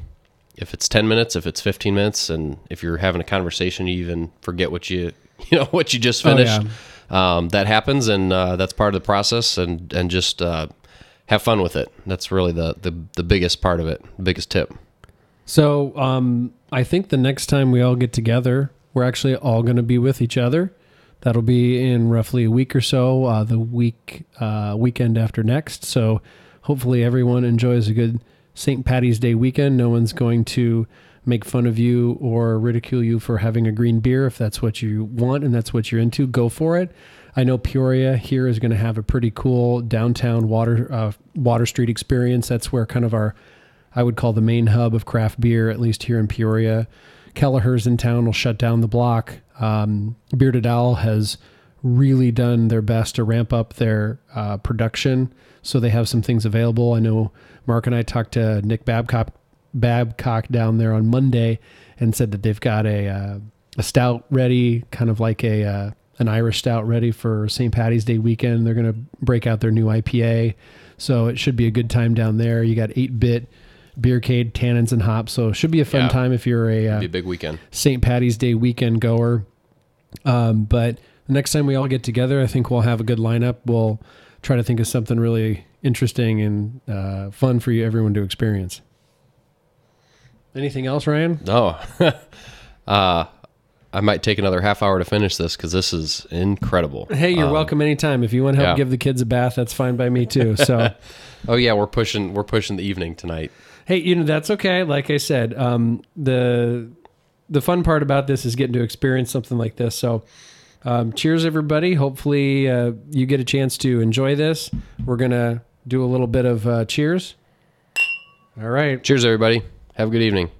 S2: if it's ten minutes, if it's fifteen minutes, and if you're having a conversation, you even forget what you you know what you just
S1: Oh,
S2: finished. um, that happens, and uh, that's part of the process. And and just uh, have fun with it. That's really the the, the biggest part of it, biggest tip.
S1: So um, I think the next time we all get together, we're actually all going to be with each other. That'll be in roughly a week or so, uh, the week uh, weekend after next. So hopefully everyone enjoys a good St. Patty's Day weekend. No one's going to make fun of you or ridicule you for having a green beer. If that's what you want and that's what you're into, go for it. I know Peoria here is going to have a pretty cool downtown water uh, Water Street experience. That's where kind of our I would call the main hub of craft beer, at least here in Peoria. Kelleher's in town will shut down the block. Um, Bearded Owl has really done their best to ramp up their uh, production, so they have some things available. I know Mark and I talked to Nick Babcock, Babcock down there on Monday, and said that they've got a uh, a stout ready, kind of like a uh, an Irish stout ready for St. Patty's Day weekend. They're going to break out their new IPA, so it should be a good time down there. You got eight bit beercade, tannins, and hops, so it should be a fun
S2: Yeah.
S1: time if you're a uh,
S2: a big weekend.
S1: St. Patty's Day weekend goer. Um, but the next time we all get together, I think we'll have a good lineup. We'll try to think of something really interesting and uh, fun for you, everyone to experience. Anything else, Ryan?
S2: No. uh, I might take another half hour to finish this because this is incredible.
S1: Hey, you're
S2: Um,
S1: welcome anytime. If you want to help
S2: yeah.
S1: give the kids a bath, that's fine by me too. So,
S2: Oh yeah, we're pushing. We're pushing the evening tonight.
S1: hey, you know that's okay. Like I said, um, the the fun part about this is getting to experience something like this. So, um, cheers, everybody. Hopefully, uh, you get a chance to enjoy this. We're gonna do a little bit of uh, cheers. All right.
S2: Cheers, everybody. Have a good evening.